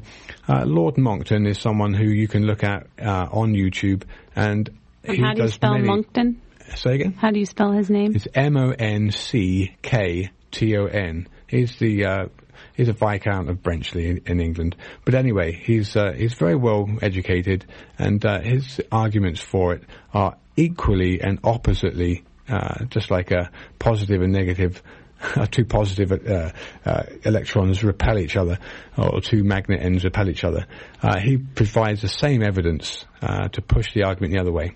Speaker 2: uh, Lord Monckton is someone who you can look at uh, on YouTube, and,
Speaker 3: And how do you
Speaker 2: does
Speaker 3: spell
Speaker 2: many.
Speaker 3: Monckton?
Speaker 2: Say again.
Speaker 3: How do you spell his name?
Speaker 2: It's M O N C K T O N. He's the uh, he's a viscount of Brenchley in, in England. But anyway, he's uh, he's very well educated, and uh, his arguments for it are equally and oppositely, uh, just like a positive and negative. two positive uh, uh, electrons repel each other, or two magnet ends repel each other. Uh, he provides the same evidence uh, to push the argument the other way.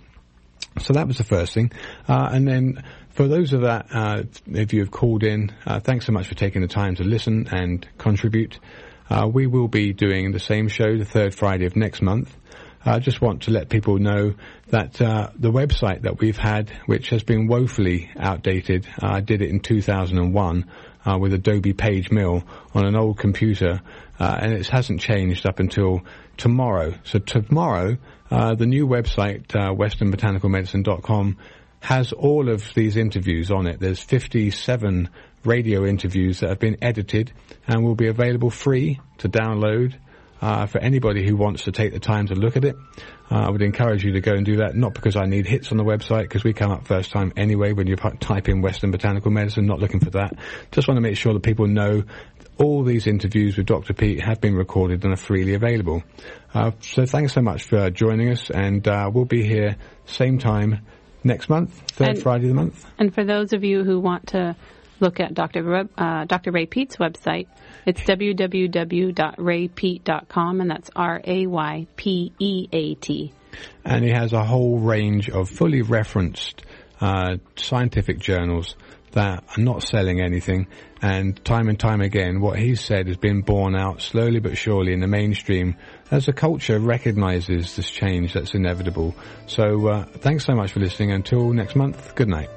Speaker 2: So that was the first thing. Uh, and then for those of that, uh, if you have called in, uh, thanks so much for taking the time to listen and contribute. Uh, we will be doing the same show the third Friday of next month. I just want to let people know that uh, the website that we've had, which has been woefully outdated, uh, I did it in 2001 uh, with Adobe PageMill on an old computer, and it hasn't changed up until tomorrow. So tomorrow, uh, the new website, uh, westernbotanicalmedicine.com, has all of these interviews on it. There's 57 radio interviews that have been edited and will be available free to download uh, for anybody who wants to take the time to look at it. Uh, I would encourage you to go and do that, not because I need hits on the website, because we come up first time anyway when you type in Western Botanical Medicine, not looking for that. Just want to make sure that people know all these interviews with Dr. Peat have been recorded and are freely available. Uh, so thanks so much for joining us, and uh, we'll be here same time next month, third
Speaker 3: And-
Speaker 2: Friday of the month.
Speaker 3: And for those of you who want to look at Dr. Re- uh, Dr. Ray Peat's website, it's www.raypeat.com, and that's R A Y P E A T.
Speaker 2: and he has a whole range of fully referenced uh, scientific journals that are not selling anything. And time and time again, what he's said has been borne out slowly but surely in the mainstream as the culture recognizes this change that's inevitable. So uh, thanks so much for listening. Until next month, good night.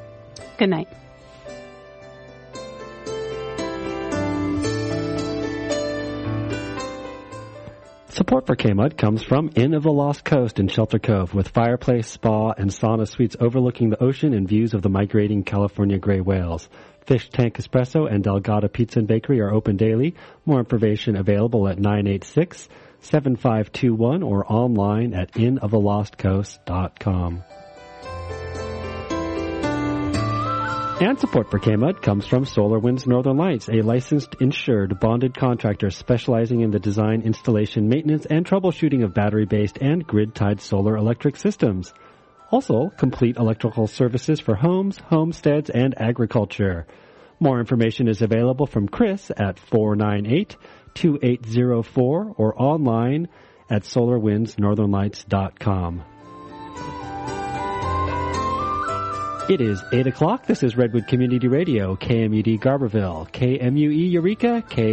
Speaker 3: Good night.
Speaker 1: Support for KMUD comes from Inn of the Lost Coast in Shelter Cove with fireplace, spa, and sauna suites overlooking the ocean and views of the migrating California gray whales. Fish Tank Espresso and Delgado Pizza and Bakery are open daily. More information available at 986-7521 or online at innofthelostcoast.com. And support for KMUD comes from Solar Winds Northern Lights, a licensed, insured, bonded contractor specializing in the design, installation, maintenance, and troubleshooting of battery-based and grid-tied solar electric systems. Also, complete electrical services for homes, homesteads, and agriculture. More information is available from Chris at 498-2804 or online at solarwindsnorthernlights.com. It is 8 o'clock. This is Redwood Community Radio, KMUD Garberville, KMUE Eureka, K